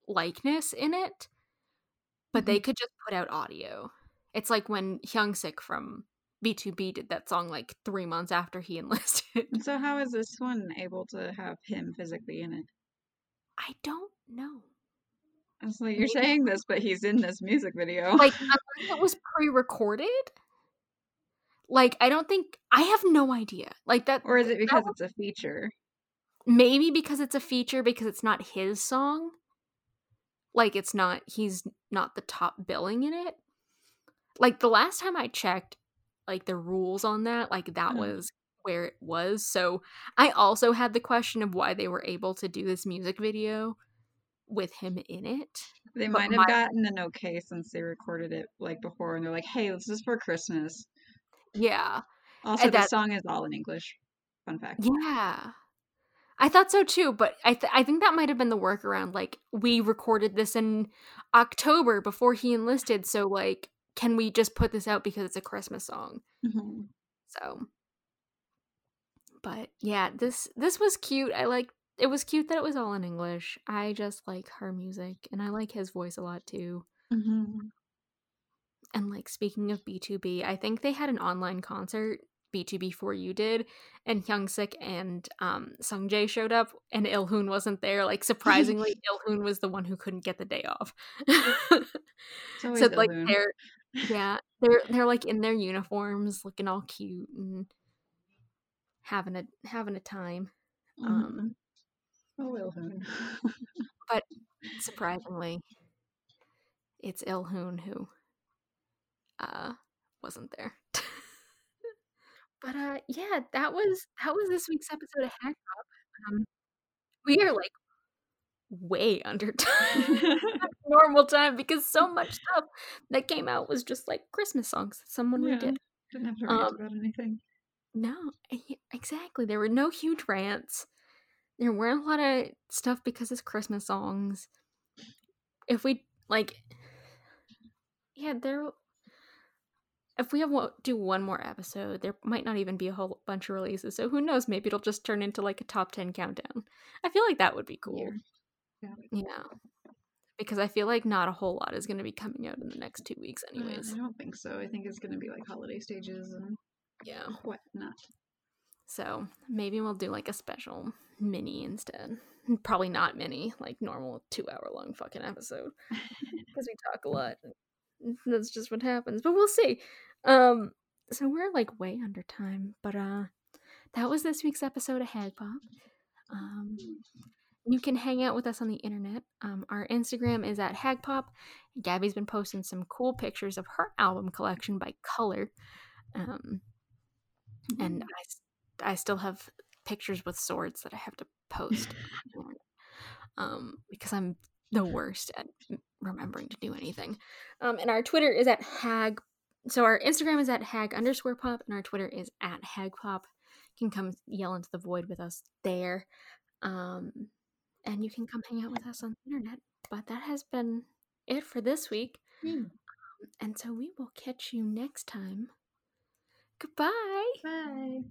likeness in it. But they mm-hmm. could just put out audio. It's like when Hyunsik from BTOB did that song like 3 months after he enlisted. So, how is this one able to have him physically in it? I don't know. I was like, you're Maybe- saying this, but he's in this music video. Like it was pre-recorded? Like I don't think I have no idea. Like that or is it that because it's a feature? maybe because it's a feature because it's not his song like it's not he's not the top billing in it like the last time i checked like the rules on that like that Mhm. was where it was so i also had the question of why they were able to do this music video with him in it They might have my- gotten an okay since they recorded it like before, and they're like, "Hey, this is for Christmas." yeah Also, the song is all in English. Fun fact. Yeah. I thought so too, but I th- I think that might have been the workaround. Like we recorded this in October before he enlisted, so like can we just put this out because it's a Christmas song? Mhm. So But yeah, this this was cute. I like it was cute that it was all in English. I just like her music and I like his voice a lot too. Mhm. And like speaking of BTOB, I think they had an online concert BTOB 4U did, and Hyunsik and um Sungjae showed up, and Ilhoon wasn't there. Like surprisingly, Ilhoon was the one who couldn't get the day off. So like Ilhoon. they're yeah they're they're like in their uniforms, looking all cute and having a having a time. Um, Mhm. Oh, Ilhoon. But surprisingly, it's Ilhoon who uh wasn't there. But uh yeah, that was that was this week's episode of Hag Pop. Um we are like way under time normal time because so much stuff that came out was just like Christmas songs that someone Yeah. redid. Didn't have to rant Um, about anything. No, e- exactly. There were no huge rants. There weren't a lot of stuff because it's Christmas songs. If we like, yeah, there. If we have one, do one more episode, there might not even be a whole bunch of releases. So who knows? Maybe it'll just turn into like a top ten countdown. I feel like that would be cool. Year. Yeah, because I feel like not a whole lot is going to be coming out in the next two weeks, Uh, anyways. I don't think so. I think it's gonna be like holiday stages and Yeah. whatnot. So maybe we'll do like a special mini instead. Probably not mini, like normal two hour long fucking episode. Because we talk a lot. That's just what happens. But we'll see. Um so we're like way under time. But uh that was this week's episode of Hag Pop. Um you can hang out with us on the internet. Um, our Instagram is at Hagpop. Gabby's been posting some cool pictures of her album collection by color. Um, and I, I still have pictures with swords that I have to post um, because I'm the worst at remembering to do anything. Um, and our Twitter is at hag. So our Instagram is at hag underscore pop, and our Twitter is at hag pop. You can come yell into the void with us there. Um, and you can come hang out with us on the internet. But that has been it for this week. Hmm. And so we will catch you next time. Goodbye. Bye.